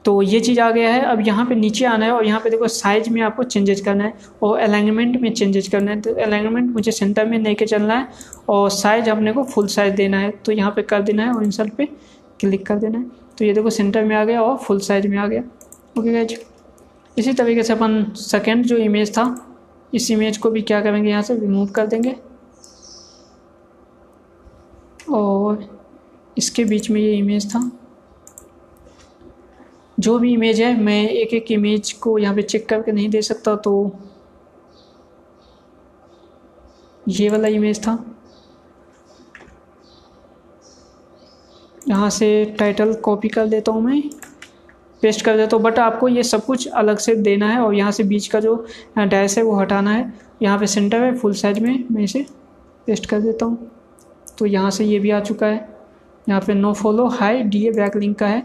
तो ये चीज़ आ गया है। अब यहाँ पे नीचे आना है और यहाँ पे देखो साइज़ में आपको चेंजेस करना है और अलाइनमेंट में चेंजेस करना है। तो अलाइनमेंट मुझे सेंटर में लेके चलना है और साइज़ अपने को फुल साइज़ देना है। तो यहाँ पे कर देना है और इंसल्ट पे क्लिक कर देना है। तो ये देखो सेंटर में आ गया और फुल साइज़ में आ गया। ओके गैज इसी तरीके से अपन सेकेंड जो इमेज था, इस इमेज को भी क्या करेंगे यहाँ से रिमूव कर देंगे। और इसके बीच में ये इमेज था। जो भी इमेज है, मैं एक एक इमेज को यहाँ पे चेक करके नहीं दे सकता तो ये वाला इमेज था। यहाँ से टाइटल कॉपी कर देता हूँ मैं पेस्ट कर देता हूँ बट आपको ये सब कुछ अलग से देना है और यहाँ से बीच का जो डैश है वो हटाना है। यहाँ पे सेंटर है फुल साइज़ में मैं इसे पेस्ट कर देता हूँ। तो यहाँ से ये भी आ चुका है। यहाँ पे no follow high D A backlink का है।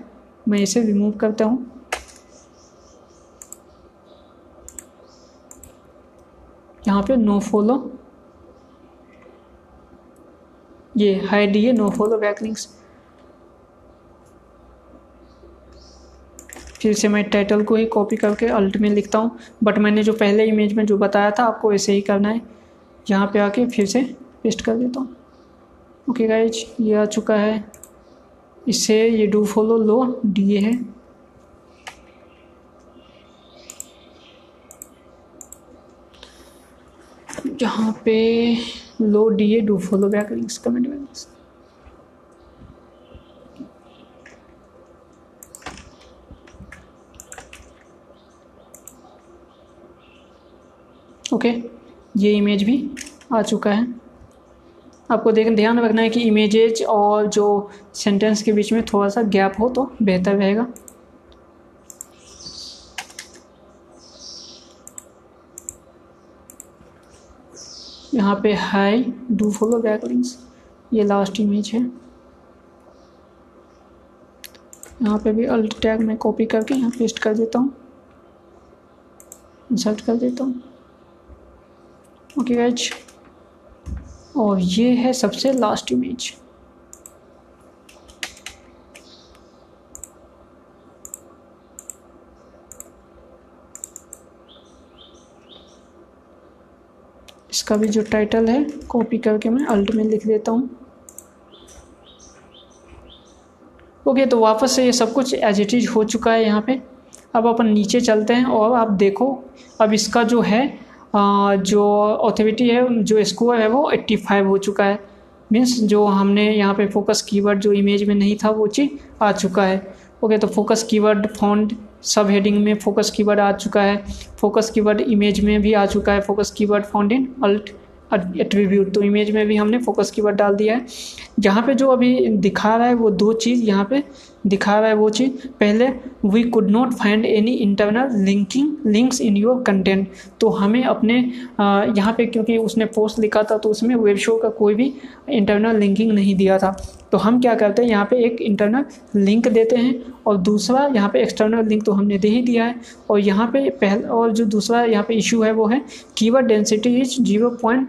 मैं इसे रिमूव करता हूँ। यहाँ पे नो फॉलो ये high D A no follow backlinks फिर से मैं टाइटल को ही कॉपी करके अल्ट में लिखता हूँ। बट मैंने जो पहले इमेज में जो बताया था, आपको ऐसे ही करना है। यहाँ पे आके फिर से पेस्ट कर देता हूँ। ओके गाइज़ ये आ चुका है। इससे ये do follow low D A है। जहाँ पे low D A do follow backlinks comment में ओके ये इमेज भी आ चुका है। आपको देख, ध्यान रखना है कि इमेजेज और जो सेंटेंस के बीच में थोड़ा सा गैप हो तो बेहतर रहेगा। यहाँ पे हाई डू फॉलो बैकलिंग्स ये लास्ट इमेज है। यहाँ पे भी अल्ट टैग में कॉपी करके यहाँ पेस्ट कर देता हूँ। इंसर्ट कर देता हूँ। ओके गाइज़ और ये है सबसे लास्ट इमेज इसका भी जो टाइटल है कॉपी करके मैं अल्ट में लिख देता हूँ। ओके तो वापस से ये सब कुछ एज इट इज़ हो चुका है यहाँ पे। अब अपन नीचे चलते हैं और आप देखो, अब इसका जो है जो ऑथोरिटी है, जो स्कोर है वो 85 हो चुका है। मीन्स जो हमने यहाँ पे फोकस कीवर्ड जो इमेज में नहीं था, वो चीज़ आ चुका है। ओके तो फोकस कीवर्ड फॉन्ट सब हेडिंग में फोकस कीवर्ड आ चुका है। फोकस कीवर्ड इमेज में भी आ चुका है। Focus keyword found in alt attribute तो इमेज में भी हमने फोकस कीवर्ड डाल दिया है। जहाँ पे जो अभी दिखा रहा है, वो दो चीज़ यहाँ पे दिखा रहा है वो चीज़। पहले we could not find any internal linking links in your content तो हमें अपने यहाँ पे क्योंकि उसने पोस्ट लिखा था तो उसमें वेब शो का कोई भी इंटरनल लिंकिंग नहीं दिया था। तो हम क्या करते हैं, यहाँ पे एक इंटरनल लिंक देते हैं और दूसरा यहाँ पे एक्सटर्नल लिंक तो हमने दे ही दिया है। और यहाँ पे पहले, और जो दूसरा यहाँ पे इशू है वो है keyword density is zero point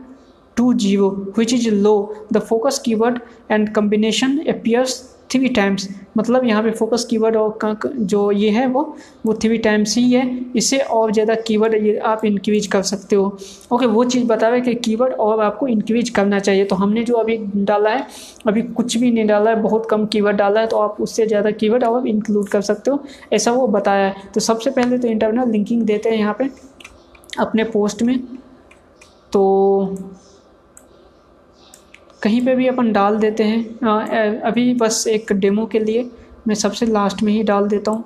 two zero which is low the focus keyword and combination appears three times मतलब यहाँ पे फोकस कीवर्ड और जो ये है वो वो थ्री टाइम्स ही है। इससे और ज़्यादा कीवर्ड ये आप इंक्रीज कर सकते हो। ओके वो चीज़ बता रहे कि कीवर्ड और आपको इंक्रीज करना चाहिए। तो हमने जो अभी डाला है, अभी कुछ भी नहीं डाला है, बहुत कम कीवर्ड डाला है तो आप उससे ज़्यादा कीवर्ड और इंक्लूड कर सकते हो। ऐसा वो बताया है। तो सबसे पहले तो इंटरनल लिंकिंग देते हैं यहाँ पर अपने पोस्ट में। तो कहीं पे भी अपन डाल देते हैं। अभी बस एक डेमो के लिए मैं सबसे लास्ट में ही डाल देता हूँ।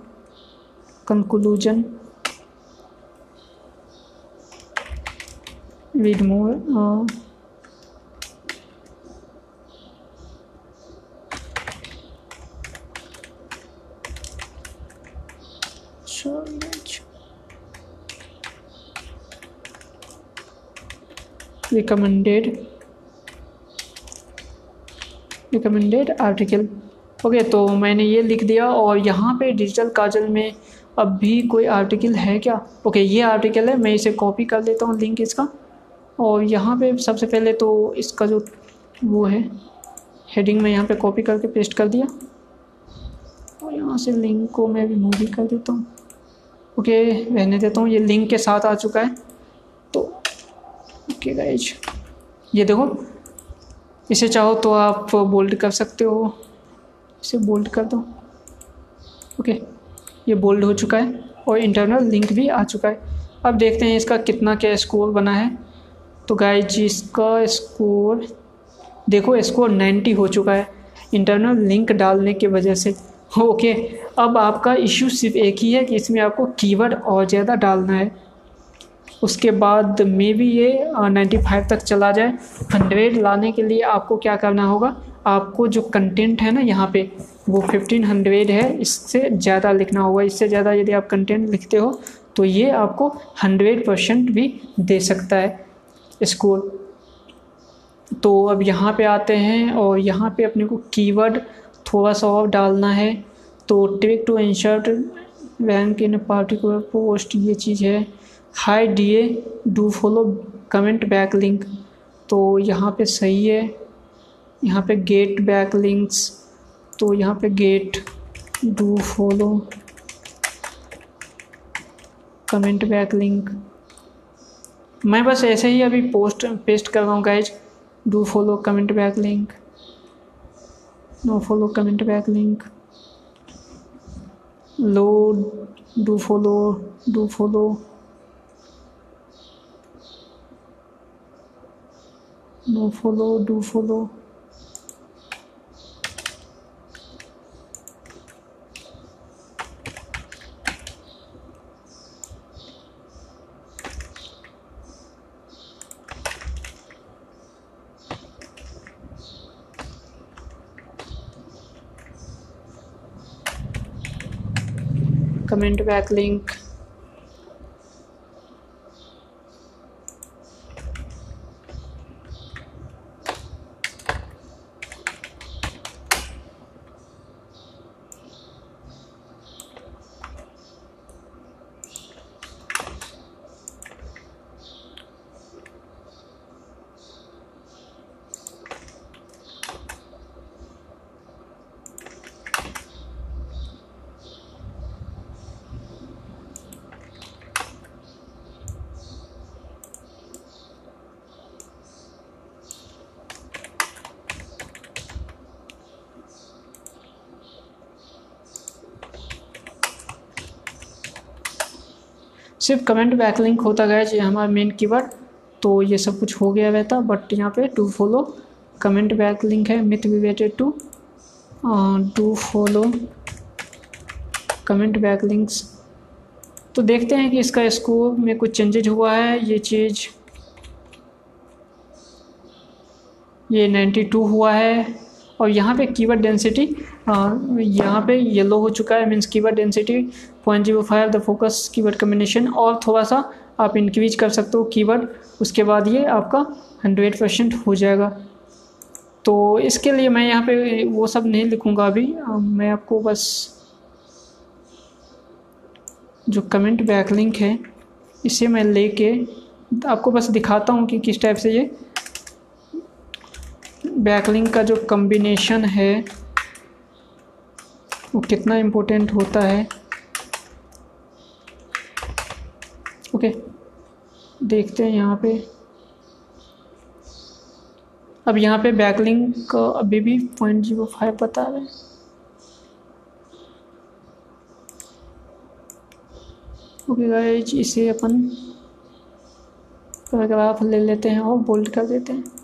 Conclusion with more recommended recommended article okay तो मैंने ये लिख दिया और यहाँ पे डिजिटल काजल में अब भी कोई आर्टिकल है क्या? ओके ये आर्टिकल है, मैं इसे कॉपी कर लेता हूँ लिंक इसका। और यहाँ पे सबसे पहले तो इसका जो वो है हेडिंग में यहाँ पे कॉपी करके पेस्ट कर दिया। और यहाँ से लिंक को मैं भी मूवी कर देता हूँ। ओके रहने देता हूँ, ये लिंक के साथ आ चुका है। तो ओके गाइज़ ये देखो इसे चाहो तो आप बोल्ड कर सकते हो। इसे बोल्ड कर दो। ओके ये बोल्ड हो चुका है और इंटरनल लिंक भी आ चुका है। अब देखते हैं इसका कितना क्या स्कोर बना है। तो गाइज़ जी इसका स्कोर देखो स्कोर 90 हो चुका है। इंटरनल लिंक डालने की वजह से। ओके अब आपका इशू सिर्फ़ एक ही है कि इसमें आपको कीवर्ड और ज़्यादा डालना है। उसके बाद मे भी ये नाइन्टी फाइव तक चला जाए। हंड्रेड लाने के लिए आपको क्या करना होगा? आपको जो कंटेंट है ना यहाँ पे, वो फिफ्टीन हंड्रेड है। इससे ज़्यादा लिखना होगा। इससे ज़्यादा यदि आप कंटेंट लिखते हो तो ये आपको हंड्रेड परसेंट भी दे सकता है स्कोर तो अब यहाँ पे आते हैं और यहाँ पे अपने को कीवर्ड थोड़ा सा और डालना है। तो take to insert rank in particular post ये चीज़ है। High D A do follow comment back link तो यहाँ पे सही है। यहाँ पे गेट बैक लिंक्स तो यहाँ पे get do follow comment back link मैं बस ऐसे ही अभी पोस्ट पेस्ट कर रहा हूँ guys do follow comment back link no follow comment back link low do follow do follow no follow do follow. Comment back link सिर्फ़ कमेंट बैक लिंक होता गया ये हमारा मेन कीवर्ड तो ये सब कुछ हो गया रहता बट यहाँ पे do follow comment back link है myth related to do follow comment back links तो देखते हैं कि इसका स्कोर में कुछ चेंजेज हुआ है, ये चीज़, ये 92 हुआ है, और यहाँ पे कीवर्ड डेंसिटी यहाँ पे येलो हो चुका है means keyword density point zero five the focus keyword combination और थोड़ा सा आप इंक्रीज कर सकते हो कीवर्ड उसके बाद ये आपका हंड्रेड परसेंट हो जाएगा। तो इसके लिए मैं यहाँ पे वो सब नहीं लिखूँगा अभी मैं आपको बस जो कमेंट बैकलिंक है, इसे मैं लेके आपको बस दिखाता हूँ कि किस टाइप से ये बैकलिंक का जो कम्बिनेशन है वो कितना इम्पोर्टेंट होता है। ओके देखते हैं यहाँ पे। अब यहाँ पे बैकलिंक अभी भी पॉइंट ज़ीरो फाइव बता रहे हैं। ओके गाइज़ इसे अपन पैराग्राफ ले लेते हैं और बोल्ड कर देते हैं।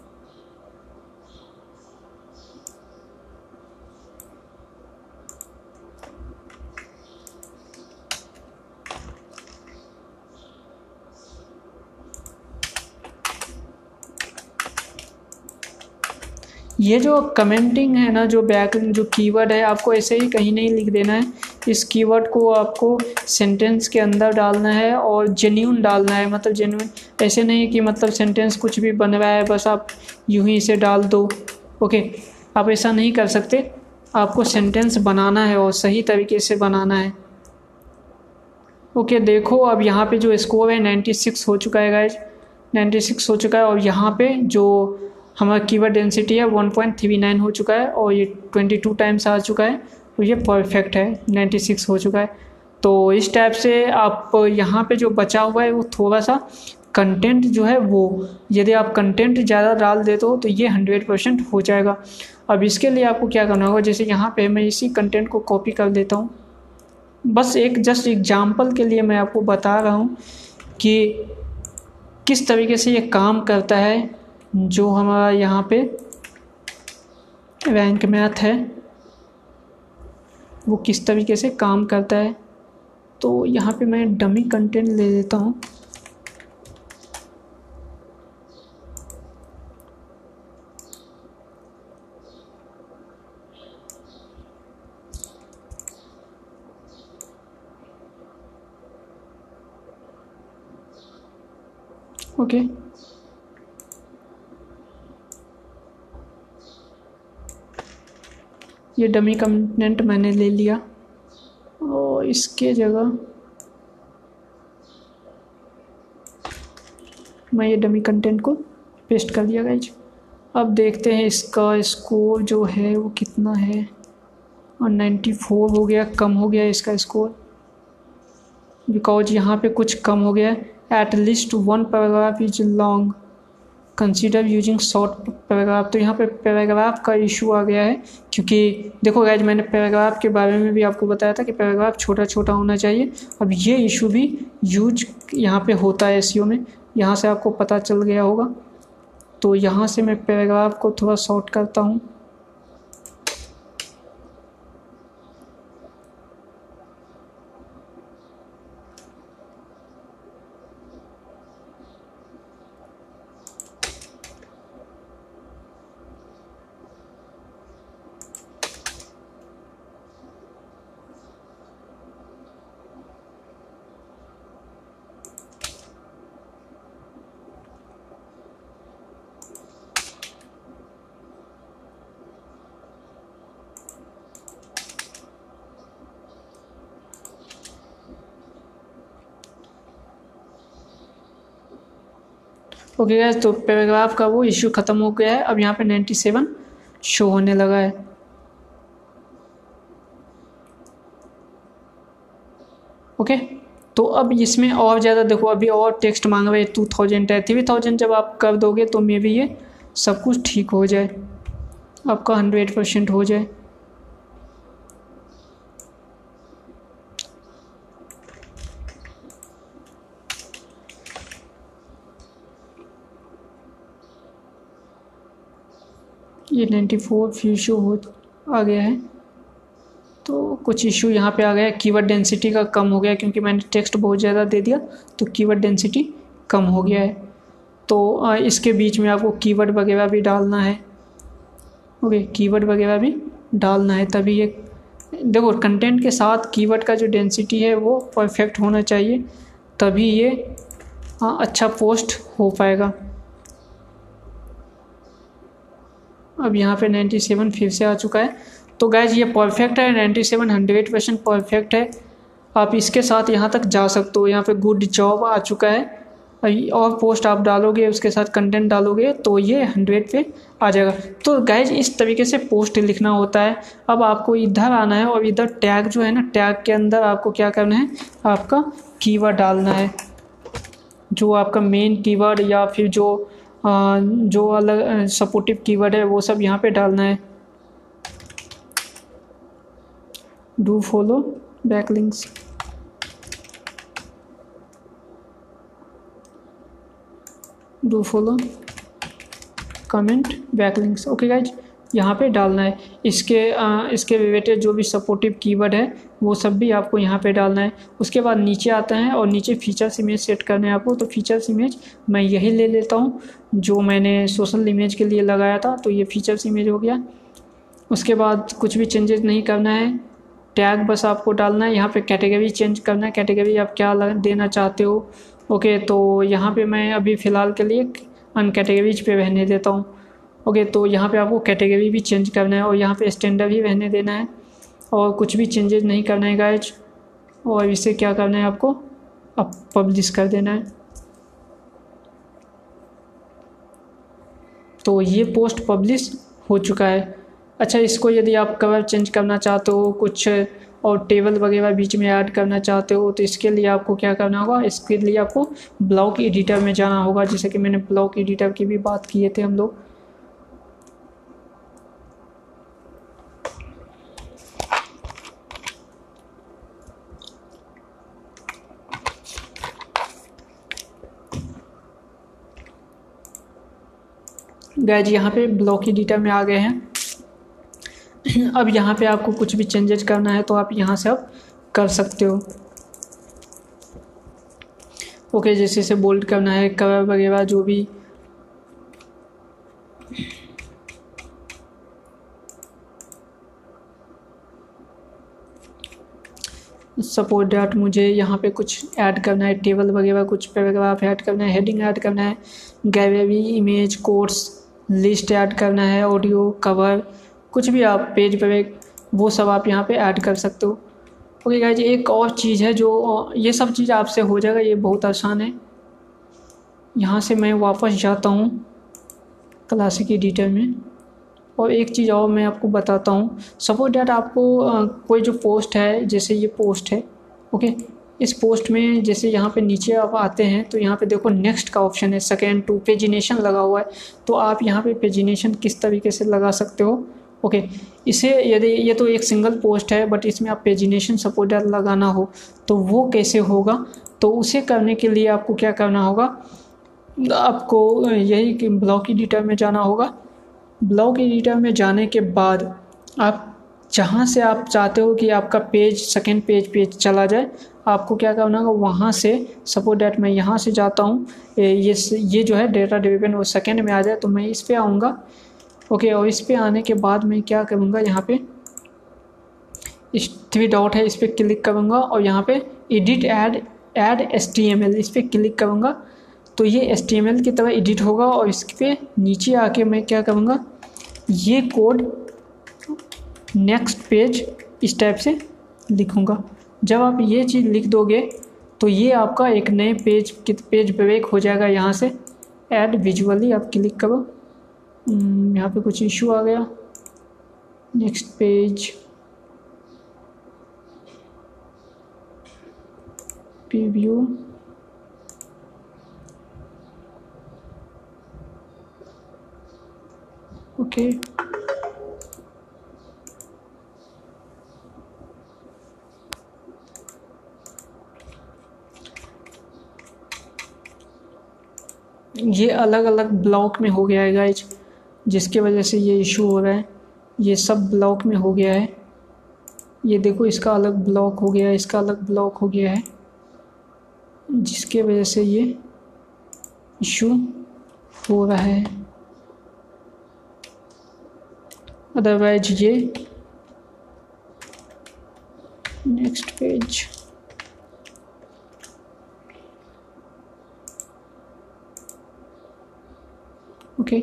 ये जो कमेंटिंग है ना, जो बैक जो कीवर्ड है, आपको ऐसे ही कहीं नहीं लिख देना है। इस कीवर्ड को आपको सेंटेंस के अंदर डालना है और जेन्यून डालना है। मतलब जेन्यून ऐसे नहीं कि मतलब सेंटेंस कुछ भी बन रहा है, बस आप यूँ ही इसे डाल दो। ओके आप ऐसा नहीं कर सकते। आपको सेंटेंस बनाना है और सही तरीके से बनाना है। ओके देखो अब यहाँ पे जो स्कोर है नाइन्टी सिक्स हो चुका है गाइज़ नाइन्टी सिक्स हो चुका है और यहाँ पे जो हमारा कीवर्ड डेंसिटी है वन पॉइंट थ्री नाइन हो चुका है और ये ट्वेंटी टू टाइम्स आ चुका है तो ये परफेक्ट है नाइन्टी सिक्स हो चुका है। तो इस टाइप से आप यहाँ पे जो बचा हुआ है वो थोड़ा सा कंटेंट जो है वो, यदि आप कंटेंट ज़्यादा डाल देते हो तो ये हंड्रेड परसेंट हो जाएगा। अब इसके लिए आपको क्या करना होगा, जैसे यहाँ पे मैं इसी कंटेंट को कॉपी कर देता हूँ। बस एक जस्ट एग्ज़ाम्पल के लिए मैं आपको बता रहा हूँ कि किस तरीके से ये काम करता है जो हमारा यहाँ पे रैंक मैथ है, वो किस तरीके से काम करता है तो यहाँ पे मैं डमी कंटेंट ले लेता हूँ ओके okay. ये डमी कंटेंट मैंने ले लिया। और इसके जगह मैं ये डमी कंटेंट को पेस्ट कर दिया गाइज़ अब देखते हैं इसका स्कोर जो है वो कितना है। और नाइन्टी फोर हो गया, कम हो गया इसका स्कोर बिकॉज़ यहाँ पे कुछ कम हो गया। At least one paragraph is long consider using short paragraph तो यहाँ पे पैराग्राफ का इशू आ गया है, क्योंकि देखो गैज मैंने पैराग्राफ के बारे में भी आपको बताया था कि पैराग्राफ छोटा छोटा होना चाहिए। अब ये इशू भी यूज़ यहाँ पे होता है एस e में। यहाँ से आपको पता चल गया होगा। तो यहाँ से मैं पैराग्राफ को थोड़ा शॉर्ट करता हूँ। ओके गैस तो पैराग्राफ का वो इश्यू ख़त्म हो गया है। अब यहाँ पे नाइन्टी सेवन शो होने लगा है। ओके तो अब इसमें और ज़्यादा देखो, अभी और टेक्स्ट मांग रहे टू थाउज़ेंड है। थ्री थाउज़ेंड जब आप कर दोगे तो मे भी ये सब कुछ ठीक हो जाए। आपका हंड्रेड परसेंट हो जाए। ये नाइन्टी फोर फ्यू इशू हो आ गया है। तो कुछ इशू यहाँ पे आ गया है। कीवर्ड डेंसिटी का कम हो गया क्योंकि मैंने टेक्स्ट बहुत ज़्यादा दे दिया तो कीवर्ड डेंसिटी कम हो गया है। तो इसके बीच में आपको कीवर्ड वगैरह भी डालना है। ओके कीवर्ड वगैरह भी डालना है तभी ये, देखो कंटेंट के साथ कीवर्ड का जो डेंसिटी है वो परफेक्ट होना चाहिए, तभी ये अच्छा पोस्ट हो पाएगा। अब यहाँ पे 97 फिर से आ चुका है। तो गैज ये परफेक्ट है 97 हंड्रेड परसेंट परफेक्ट है। आप इसके साथ यहाँ तक जा सकते हो। यहाँ पे गुड जॉब आ चुका है। और पोस्ट आप डालोगे, उसके साथ कंटेंट डालोगे तो ये हंड्रेड पे आ जाएगा। तो गैज इस तरीके से पोस्ट लिखना होता है। अब आपको इधर आना है और इधर टैग जो है ना टैग के अंदर आपको क्या करना है? आपका कीवर्ड डालना है। जो आपका मेन कीवर्ड या फिर जो जो अलग सपोर्टिव कीवर्ड है, वो सब यहाँ पे डालना है। Do follow backlinks do follow comment backlinks okay guys यहाँ पे डालना है। इसके आ, इसके रिलेटेड जो भी सपोर्टिव कीवर्ड है वो सब भी आपको यहाँ पे डालना है। उसके बाद नीचे आता है और नीचे फीचर्स इमेज सेट करना है आपको। तो फीचर्स इमेज मैं यही ले लेता हूँ जो मैंने सोशल इमेज के लिए लगाया था। तो ये फीचर्स इमेज हो गया। उसके बाद कुछ भी चेंजेस नहीं करना है। टैग बस आपको डालना है। यहाँ पे कैटेगरी चेंज करना है। कैटेगरी आप क्या देना चाहते हो। ओके तो यहाँ पे मैं अभी फ़िलहाल के लिए अन कैटेगरीज पे रहने देता हूँ। ओके तो यहाँ पे आपको कैटेगरी भी चेंज करना है और यहाँ पे स्टैंडर्ड भी रहने देना है और कुछ भी चेंजेस नहीं करना है गाइज़ और इसे क्या करना है आपको? अब पब्लिश कर देना है. तो ये पोस्ट पब्लिश हो चुका है. अच्छा इसको यदि आप कवर चेंज करना चाहते हो, कुछ और टेबल वगैरह बीच में ऐड करना चाहते हो तो इसके लिए आपको क्या करना होगा? इसके लिए आपको ब्लॉक एडिटर में जाना होगा. जैसे कि मैंने ब्लॉक एडिटर की भी बात किए थे हम लोग. गैज यहाँ पे ब्लॉक एडिटर में आ गए हैं। अब यहाँ पे आपको कुछ भी चेंजेस करना है तो आप यहाँ से आप कर सकते हो। ओके जैसे इसे बोल्ड करना है कवर वगैरह जो भी। सपोर्ट डॉट मुझे यहाँ पे कुछ ऐड करना है टेबल वगैरह कुछ पैराग्राफ ऐड करना है हेडिंग ऐड करना है। Gallery image course list add करना है ऑडियो कवर कुछ भी आप पेज पर वो सब आप यहाँ पे ऐड कर सकते हो। ओके गाइज़ एक और चीज़ है जो, ये सब चीज़ आपसे हो जाएगा, ये बहुत आसान है। यहाँ से मैं वापस जाता हूँ क्लासिक एडिटर में। और एक चीज़ और मैं आपको बताता हूँ। सपोज़ डैट आपको कोई जो पोस्ट है, जैसे ये पोस्ट है ओके इस पोस्ट में जैसे यहाँ पे नीचे आप आते हैं तो यहाँ पे देखो नेक्स्ट का ऑप्शन है सेकेंड टू पेजिनेशन लगा हुआ है। तो आप यहाँ पे पेजिनेशन किस तरीके से लगा सकते हो? ओके इसे यदि ये तो एक सिंगल पोस्ट है बट इसमें आप पेजिनेशन सपोर्टर लगाना हो तो वो कैसे होगा? तो उसे करने के लिए आपको क्या करना होगा? आपको यही कि ब्लॉक एडिटर में जाना होगा। ब्लॉक एडिटर में जाने के बाद आप जहाँ से आप चाहते हो कि आपका पेज सेकेंड पेज पेज चला जाए आपको क्या करना होगा, वहाँ से सपोज़ डैट मैं यहाँ से जाता हूँ। ये ये जो है डेटा डिवीज़न वो सेकेंड में आ जाए तो मैं इस पर आऊँगा। ओके और इस पर आने के बाद मैं क्या करूँगा, यहाँ पे इस थ्री डॉट है, इस पर क्लिक करूँगा और यहाँ पे edit add add S T M L इस पर क्लिक करूँगा। तो ये एस टी एम एल की तरह एडिट होगा और इस पर नीचे आके मैं क्या करूँगा, ये कोड नेक्स्ट पेज इस टाइप से लिखूँगा। जब आप ये चीज़ लिख दोगे तो ये आपका एक नए पेज पेज ब्रेक हो जाएगा यहाँ से। ऐड विजुअली आप क्लिक करो। हम्म, यहाँ पे कुछ इशू आ गया। Next page preview okay okay. ये अलग अलग ब्लॉक में हो गया है गाइज़ जिसके वजह से ये इशू हो रहा है। ये सब ब्लॉक में हो गया है। ये देखो, इसका अलग ब्लॉक हो गया है, इसका अलग ब्लॉक हो गया है, जिसके वजह से ये इशू हो रहा है। अदरवाइज़ ये नेक्स्ट पेज ओके।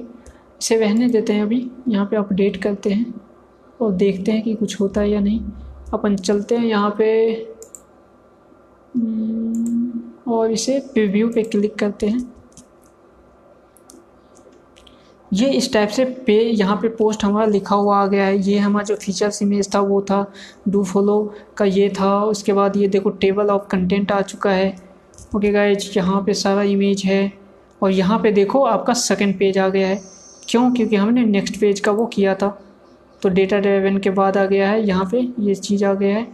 इसे रहने देते हैं अभी। यहाँ पे अपडेट करते हैं और देखते हैं कि कुछ होता है या नहीं। अपन चलते हैं यहाँ पे। हम्म, और इसे प्रीव्यू पे क्लिक करते हैं। ये इस टाइप से पे यहाँ पे पोस्ट हमारा लिखा हुआ आ गया है। ये हमारा जो फीचर्स इमेज था वो था डू फॉलो का ये था। उसके बाद ये देखो टेबल ऑफ़ कंटेंट आ चुका है। ओके गाइज़ यहाँ पे सारा इमेज है। और यहाँ पे देखो आपका सेकंड पेज आ गया है। क्यों? क्योंकि हमने नेक्स्ट पेज का वो किया था। तो डेटा ड्राइवन के बाद आ गया है। यहाँ पे ये चीज़ आ गया है।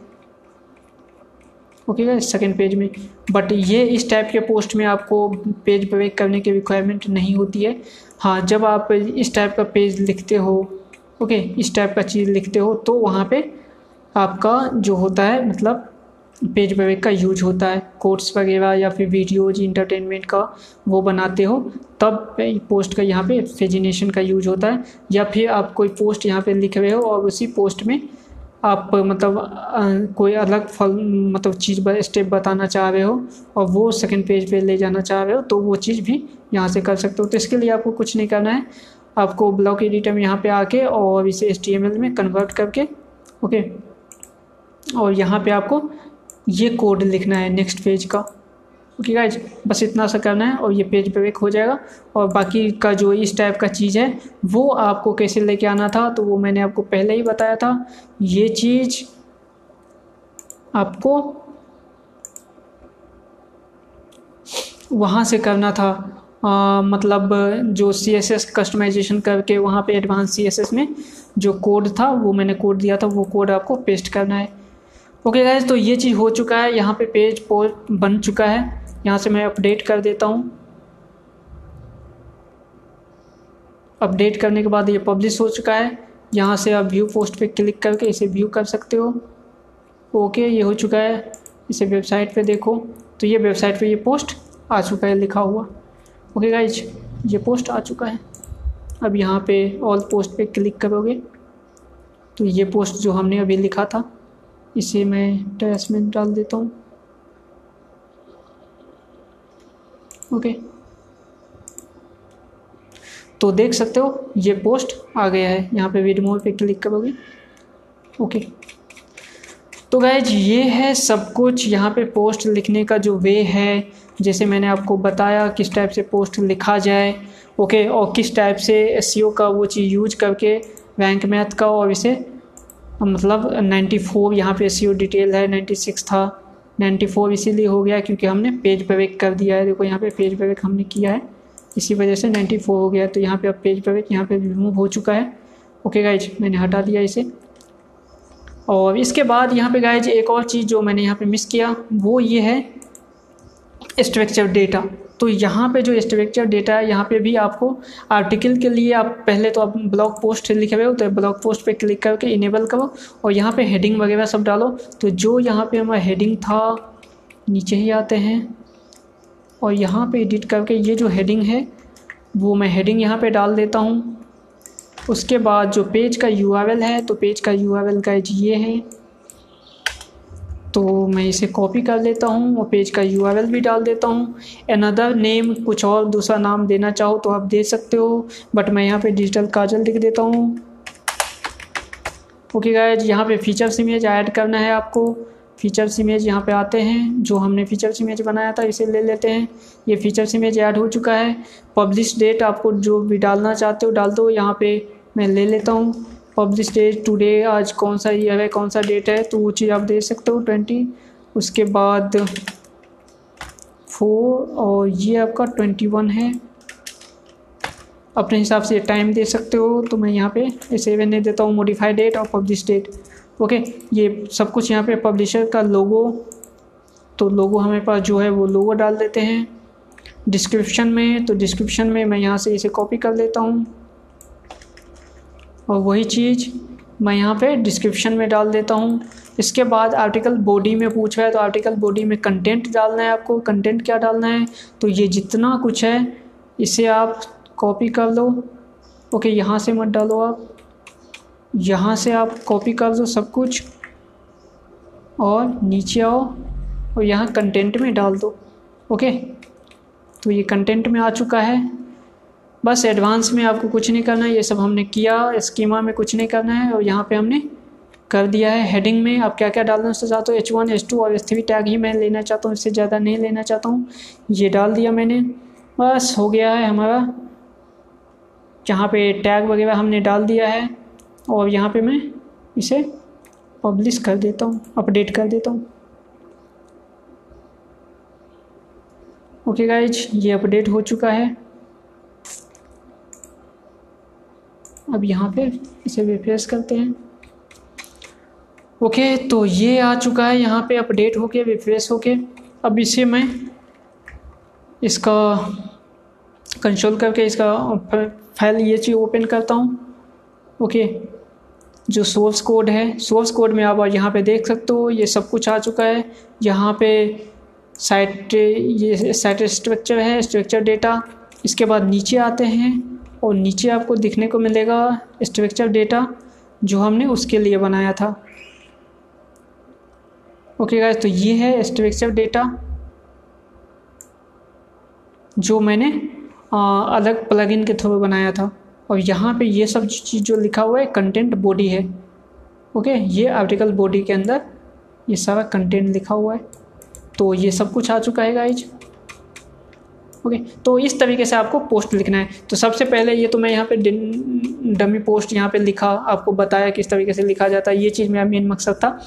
ओके गाइज़ सेकेंड पेज में। बट ये इस टाइप के पोस्ट में आपको पेज ब्रेक करने की रिक्वायरमेंट नहीं होती है। हाँ जब आप इस टाइप का पेज लिखते हो ओके इस टाइप का चीज़ लिखते हो तो वहाँ पे आपका जो होता है मतलब पेज ब्रेक का यूज़ होता है कोर्स वगैरह या फिर वीडियोज़ इंटरटेनमेंट का वो बनाते हो, तब पोस्ट का यहाँ पे फेजिनेशन का यूज़ होता है, या फिर आप कोई पोस्ट यहाँ पे लिख रहे हो और उसी पोस्ट में आप मतलब कोई अलग फल मतलब चीज़ स्टेप बताना चाह रहे हो और वो सेकंड पेज पे ले जाना चाह रहे हो तो वो चीज़ भी यहाँ से कर सकते हो। तो इसके लिए आपको कुछ नहीं करना है, आपको ब्लॉक एडिटर में यहाँ पे आके और इसे एच में कन्वर्ट करके ओके और यहाँ पे आपको ये कोड लिखना है नेक्स्ट पेज का। ओके गाइज़ बस इतना सा करना है और ये पेज ब्रेक हो जाएगा। और बाकी का जो इस टाइप का चीज़ है वो आपको कैसे लेके आना था तो वो मैंने आपको पहले ही बताया था। ये चीज़ आपको वहाँ से करना था। आ, मतलब जो सी एस एस कस्टमाइजेशन करके वहाँ पे एडवांस सी एस एस में जो कोड था वो मैंने कोड दिया था वो कोड आपको पेस्ट करना है। ओके गाइज़ तो ये चीज़ हो चुका है। यहाँ पे पेज पोस्ट बन चुका है। यहाँ से मैं अपडेट कर देता हूँ। अपडेट करने के बाद ये पब्लिश हो चुका है। यहाँ से आप व्यू पोस्ट पे क्लिक करके इसे व्यू कर सकते हो। ओके ये हो चुका है। इसे वेबसाइट पे देखो। तो ये वेबसाइट पे ये पोस्ट आ चुका है, लिखा हुआ। ओके गाइज़ ये पोस्ट आ चुका है। अब यहाँ पे ऑल पोस्ट पे क्लिक करोगे। तो ये पोस्ट जो हमने अभी लिखा था इसे मैं डैश में डाल देता हूँ। ओके तो देख सकते हो, ये पोस्ट आ गया है। यहाँ पे वीडियो मोड पे क्लिक करोगे। ओके तो गैज ये है सब कुछ। यहाँ पे पोस्ट लिखने का जो वे है, जैसे मैंने आपको बताया किस टाइप से पोस्ट लिखा जाए। ओके और किस टाइप से एस e का वो चीज़ यूज़ करके रैंक मैथ का और इसे मतलब 94 फोर यहाँ पे एस डिटेल है 96 था 94 इसीलिए हो गया क्योंकि हमने पेज ब्रेक कर दिया है। देखो यहाँ पे पेज ब्रेक हमने किया है, इसी वजह से 94 हो गया। तो यहाँ पे अब पेज ब्रेक यहाँ पे रिमूव हो चुका है। ओके गाइज़ मैंने हटा दिया इसे। और इसके बाद यहाँ पे गाइज़ एक और चीज़ जो मैंने यहाँ पे मिस किया, वो ये है स्ट्रक्चर डेटा तो यहाँ पे जो स्ट्रक्चर डेटा है, यहाँ पे भी आपको आर्टिकल के लिए आप पहले तो आप ब्लॉग पोस्ट लिखे हुए हो तो ब्लॉग पोस्ट पे क्लिक करके इनेबल करो और यहाँ पे हेडिंग वगैरह सब डालो। तो जो यहाँ पे हमारा हेडिंग था, नीचे ही आते हैं। और यहाँ पे एडिट करके ये जो हेडिंग है, वो मैं हेडिंग यहाँ पे डाल देता हूँ। उसके बाद जो पेज का यूआरएल है तो पेज का यूआरएल का ये है। तो मैं इसे कॉपी कर लेता हूँ और पेज का यूआरएल भी डाल देता हूँ। अनदर नेम कुछ और दूसरा नाम देना चाहो तो आप दे सकते हो बट मैं यहाँ पे डिजिटल काजल लिख देता हूँ। ओके गाइज़ यहाँ पे फीचर्स इमेज ऐड करना है आपको। फीचर्स इमेज यहाँ पे आते हैं, जो हमने फीचर्स इमेज बनाया था इसे ले लेते हैं। ये फीचर्स इमेज ऐड हो चुका है। पब्लिश डेट आपको जो भी डालना चाहते हो डाल दो, यहाँ पे मैं ले लेता हूँ। पब्लिश डेट टुडे आज कौन सा ईयर है, कौन सा डेट है तो वो चीज़ आप दे सकते हो ट्वेंटी उसके बाद फोर और ये आपका ट्वेंटी वन है। अपने हिसाब से टाइम दे सकते हो तो मैं यहाँ पे ऐसे दे देता हूँ मॉडिफाई डेट और पब्लिश डेट ओके ये सब कुछ यहाँ पे पब्लिशर का लोगो तो लोगो हमारे पास जो है, वो लोगो डाल देते हैं। डिस्क्रिप्शन में तो डिस्क्रिप्शन में मैं यहाँ से इसे कॉपी कर लेता हूँ। और वही चीज़ मैं यहाँ पे डिस्क्रिप्शन में डाल देता हूँ। इसके बाद आर्टिकल बॉडी में पूछ है तो आर्टिकल बॉडी में कंटेंट डालना है आपको। कंटेंट क्या डालना है? तो ये जितना कुछ है, इसे आप कॉपी कर लो। ओके यहाँ से मत डालो आप। यहाँ से आप कॉपी कर दो सब कुछ। और नीचे आओ और यहाँ कंटेंट में डाल दो। ओके तो ये कंटेंट में आ चुका है। बस एडवांस में आपको कुछ नहीं करना है, ये सब हमने किया, स्कीमा में कुछ नहीं करना है और यहाँ पे हमने कर दिया है। हेडिंग में आप क्या क्या डालना चाहते हो एच वन एच टू और एच थ्री टैग ही मैं लेना चाहता हूँ, इससे ज़्यादा नहीं लेना चाहता हूँ। ये डाल दिया मैंने। बस हो गया है हमारा। जहाँ पे टैग वगैरह हमने डाल दिया है और यहाँ पे मैं इसे पब्लिश कर देता हूँ अपडेट कर देता हूँ। ओके गाइज़ ये अपडेट हो चुका है। अब यहाँ पे इसे रिफ्रेश करते हैं। ओके तो ये आ चुका है। यहाँ पे अपडेट हो होके रिफ्रेश होके। अब इसे मैं इसका कंट्रोल करके इसका फ़ाइल ये चीज़ ओपन करता हूँ। ओके जो सोर्स कोड है सोर्स कोड में आप यहाँ पे देख सकते हो, ये सब कुछ आ चुका है। यहाँ पे साइट ये साइट स्ट्रक्चर है स्ट्रक्चर डेटा इसके बाद नीचे आते हैं। और नीचे आपको दिखने को मिलेगा स्ट्रक्चर डेटा जो हमने उसके लिए बनाया था। ओके गाइस तो ये है स्ट्रक्चर डेटा जो मैंने आ, अलग प्लगइन के थ्रू बनाया था। और यहाँ पे ये सब चीज़ जो लिखा हुआ है कंटेंट बॉडी है। ओके ये आर्टिकल बॉडी के अंदर ये सारा कंटेंट लिखा हुआ है। तो ये सब कुछ आ चुका है गाइज़ ओके तो इस तरीके से आपको पोस्ट लिखना है। तो सबसे पहले ये तो मैं यहाँ पे डमी पोस्ट यहाँ पे लिखा, आपको बताया किस तरीके से लिखा जाता है, ये चीज़ मेरा मेन मकसद था।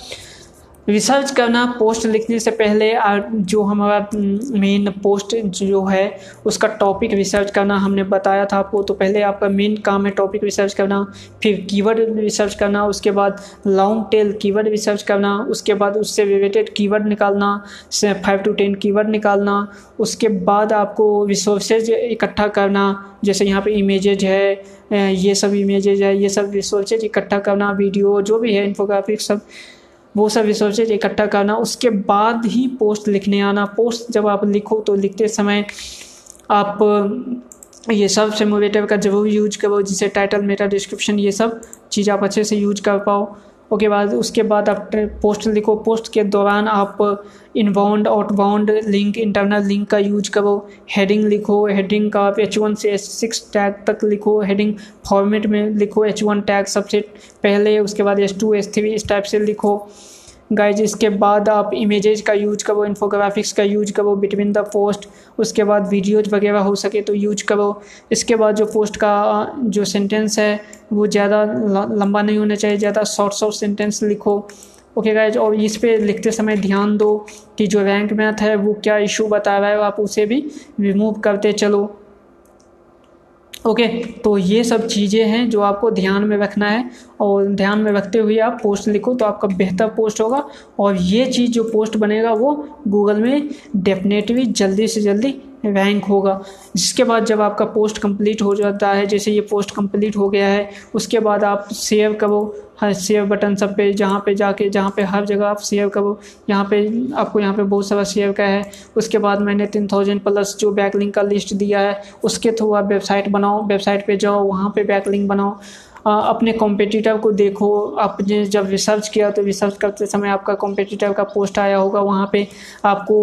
रिसर्च करना, पोस्ट लिखने से पहले जो हमारा मेन पोस्ट जो है, उसका टॉपिक रिसर्च करना हमने बताया था आपको। तो पहले आपका मेन काम है टॉपिक रिसर्च करना, फिर कीवर्ड रिसर्च करना, उसके बाद लॉन्ग टेल कीवर्ड रिसर्च करना, उसके बाद उससे रिलेटेड कीवर्ड निकालना फाइव टू टेन कीवर्ड निकालना, उसके बाद आपको रिसोर्सेज इकट्ठा करना, जैसे यहाँ पे इमेजेज है ये सब इमेजेज है, ये सब रिसोर्सेज इकट्ठा करना वीडियो जो भी है इन्फोग्राफिक सब। वो सब रिसोर्सेज इकट्ठा करना। उसके बाद ही पोस्ट लिखने आना। पोस्ट जब आप लिखो तो लिखते समय आप, ये सब सिमुलेटर का ज़रूर यूज़ करो, जिसे टाइटल मेटा डिस्क्रिप्शन ये सब चीज़ आप अच्छे से यूज़ कर पाओ। ओके, बाद उसके बाद आप पोस्ट लिखो पोस्ट के दौरान आप inbound outbound link internal link का यूज़ करो हेडिंग लिखो हेडिंग का आप एच वन से एच सिक्स टैग तक लिखो हेडिंग फॉर्मेट में लिखो एच वन टैग सबसे पहले, उसके बाद एच टू एच थ्री इस टाइप से लिखो। गाइज़ इसके बाद आप इमेजेस का यूज़ करो इन्फोग्राफिक्स का यूज़ करो बिटवीन द पोस्ट उसके बाद वीडियोज़ वगैरह हो सके तो यूज़ करो। इसके बाद जो पोस्ट का जो सेंटेंस है, वो ज़्यादा लंबा नहीं होना चाहिए, ज़्यादा शॉर्ट शॉर्ट सेंटेंस लिखो। ओके okay गाइज़ और इस पर लिखते समय ध्यान दो कि जो रैंक मैथ है, वो क्या इशू बता रहा है, आप उसे भी रिमूव करते चलो। ओके तो ये सब चीज़ें हैं जो आपको ध्यान में रखना है और ध्यान में रखते हुए आप पोस्ट लिखो तो आपका बेहतर पोस्ट होगा और ये चीज़ जो पोस्ट बनेगा वो गूगल में डेफिनेटली जल्दी से जल्दी रैंक होगा। जिसके बाद जब आपका पोस्ट कंप्लीट हो जाता है, जैसे ये पोस्ट कंप्लीट हो गया है, उसके बाद आप सेव करो। हर सेव बटन सब पे, जहाँ पे जाके, जहाँ पे हर जगह आप सेव करो। यहाँ पे आपको यहाँ पे बहुत सारा सेव का है। उसके बाद मैंने तीन थाउज़ेंड प्लस जो बैकलिंग का लिस्ट दिया है, उसके थ्रू आप वेबसाइट बनाओ। वेबसाइट पे जाओ, वहाँ पे बैकलिंग बनाओ। अपने कॉम्पिटिटर को देखो। आपने जब रिसर्च किया तो रिसर्च करते समय आपका कॉम्पिटिटर का पोस्ट आया होगा। वहाँ पे आपको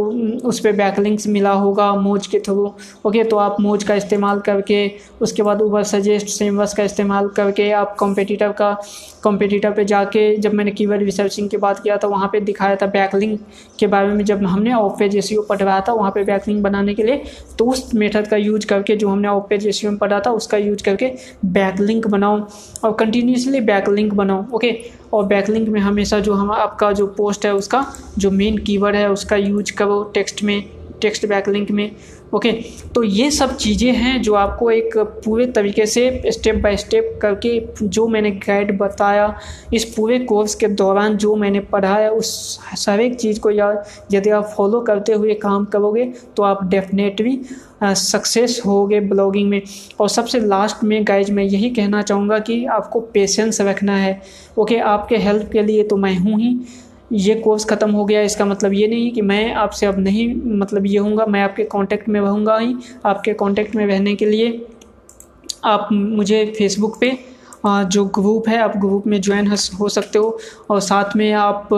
उस पर बैकलिंक्स मिला होगा, मोज के थ्रू। ओके तो आप मोज का इस्तेमाल करके, उसके बाद ऊबर सजेस्ट सेमवर्स का इस्तेमाल करके आप कॉम्पिटिटर का कॉम्पिटिटर पे जाके जब मैंने कीवर्ड रिसर्चिंग की बात किया था वहाँ पे दिखाया था बैकलिंक के बारे में। जब हमने ऑफ़ पेज एस पढ़वाया था, वहाँ पे बैकलिंक बनाने के लिए तो उस मेथड का यूज़ करके, जो हमने ऑफ़ पेज एस में पढ़ा था, उसका यूज़ करके बैकलिंक बनाओ और कंटिन्यूसली बैकलिंक बनाओ ओके और बैकलिंक में हमेशा जो हम, आपका जो पोस्ट है, उसका जो मेन कीवर्ड है, उसका यूज़ करो टेक्स्ट में टेक्स्ट बैकलिंक में। ओके तो ये सब चीज़ें हैं जो आपको एक पूरे तरीके से स्टेप बाय स्टेप करके जो मैंने गाइड बताया, इस पूरे कोर्स के दौरान जो मैंने पढ़ाया उस हर एक चीज़ को या यदि आप फॉलो करते हुए काम करोगे तो आप डेफिनेटली सक्सेस होगे ब्लॉगिंग में। और सबसे लास्ट में गाइज़ मैं यही कहना चाहूँगा कि आपको पेशेंस रखना है। ओके आपके हेल्प के लिए तो मैं हूँ ही। ये कोर्स ख़त्म हो गया, इसका मतलब ये नहीं कि मैं आपसे अब नहीं मतलब ये हूँगा मैं आपके कांटेक्ट में रहूँगा ही, आपके कांटेक्ट में रहने के लिए। आप मुझे फेसबुक पे जो ग्रुप है, आप ग्रुप में ज्वाइन हो सकते हो, और साथ में आप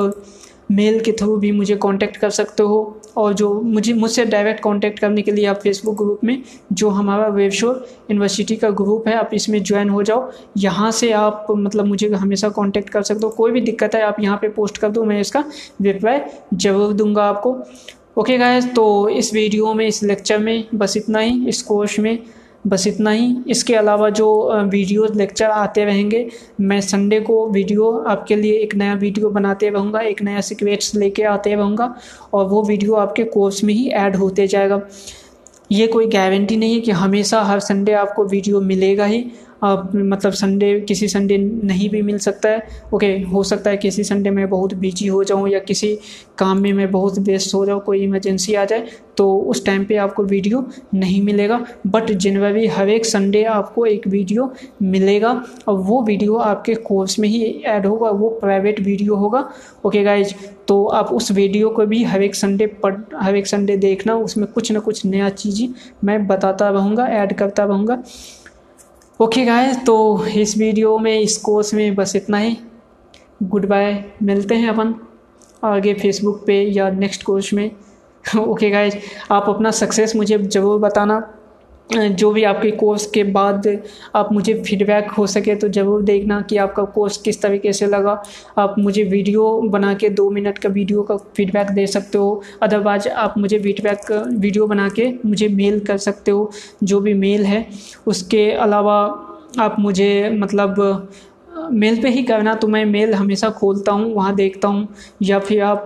मेल के थ्रू भी मुझे कांटेक्ट कर सकते हो और जो मुझे, मुझसे डायरेक्ट कांटेक्ट करने के लिए आप फेसबुक ग्रुप में जो हमारा वेबशोर यूनिवर्सिटी का ग्रुप है, आप इसमें ज्वाइन हो जाओ। यहाँ से आप मतलब मुझे हमेशा कांटेक्ट कर सकते हो। कोई भी दिक्कत है, आप यहाँ पे पोस्ट कर दो, मैं इसका रिप्लाई ज़रूर दूँगा आपको। ओके गाइस तो इस वीडियो में, इस लेक्चर में बस इतना ही। इस कोर्स में बस इतना ही। इसके अलावा जो वीडियो लेक्चर आते रहेंगे, मैं संडे को वीडियो आपके लिए एक नया वीडियो बनाते रहूँगा, एक नया सिक्वेट्स लेके आते रहूँगा और वो वीडियो आपके कोर्स में ही ऐड होते जाएगा। ये कोई गारंटी नहीं है कि हमेशा हर संडे आपको वीडियो मिलेगा ही। मतलब संडे किसी संडे नहीं भी मिल सकता है। ओके हो सकता है किसी संडे में बहुत बिज़ी हो जाऊँ या किसी काम में मैं बहुत व्यस्त हो जाऊँ, कोई इमरजेंसी आ जाए तो उस टाइम पे आपको वीडियो नहीं मिलेगा। बट जनवरी हर एक संडे आपको एक वीडियो मिलेगा और वो वीडियो आपके कोर्स में ही ऐड होगा, वो प्राइवेट वीडियो होगा। ओके गाइज़ तो आप उस वीडियो को भी हर एक संडे पढ़, हर एक संडे देखना, उसमें कुछ ना कुछ नया चीज़ मैं बताता रहूँगा ऐड करता रहूँगा। ओके गाय तो इस वीडियो में, इस कोर्स में बस इतना ही। गुड बाय मिलते हैं अपन आगे फेसबुक पे या नेक्स्ट कोर्स में। ओके गाइज़ आप अपना सक्सेस मुझे ज़रूर बताना। जो भी आपके कोर्स के बाद आप मुझे फीडबैक हो सके तो ज़रूर देखना कि आपका कोर्स किस तरीके से लगा। आप मुझे वीडियो बना के दो मिनट का वीडियो का फीडबैक दे सकते हो। अदरवाइज़ आप मुझे फीडबैक वीडियो बना के मुझे मेल कर सकते हो, जो भी मेल है। उसके अलावा आप मुझे मतलब मेल पे ही करना तो मैं मेल हमेशा खोलता हूँ, वहाँ देखता हूँ, या फिर आप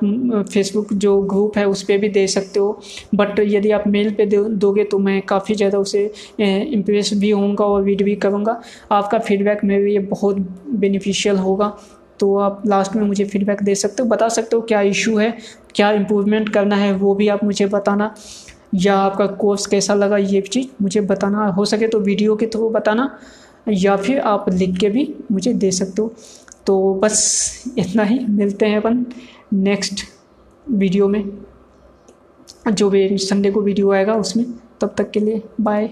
फेसबुक जो ग्रुप है, उस पर भी दे सकते हो। बट यदि आप मेल पे दोगे तो मैं काफ़ी ज़्यादा उसे इम्प्रेस भी होऊँगा और वीड भी करूँगा। आपका फीडबैक मेरे लिए बहुत बेनिफिशियल होगा। तो आप लास्ट में मुझे फीडबैक दे सकते हो, बता सकते हो क्या इशू है, क्या इम्प्रूवमेंट करना है, वो भी आप मुझे बताना। या आपका कोर्स कैसा लगा, ये चीज़ मुझे बताना, हो सके तो वीडियो के थ्रू बताना। या फिर आप लिख के भी मुझे दे सकते हो। तो बस इतना ही। मिलते हैं अपन नेक्स्ट वीडियो में। जो भी संडे को वीडियो आएगा उसमें। तब तक के लिए बाय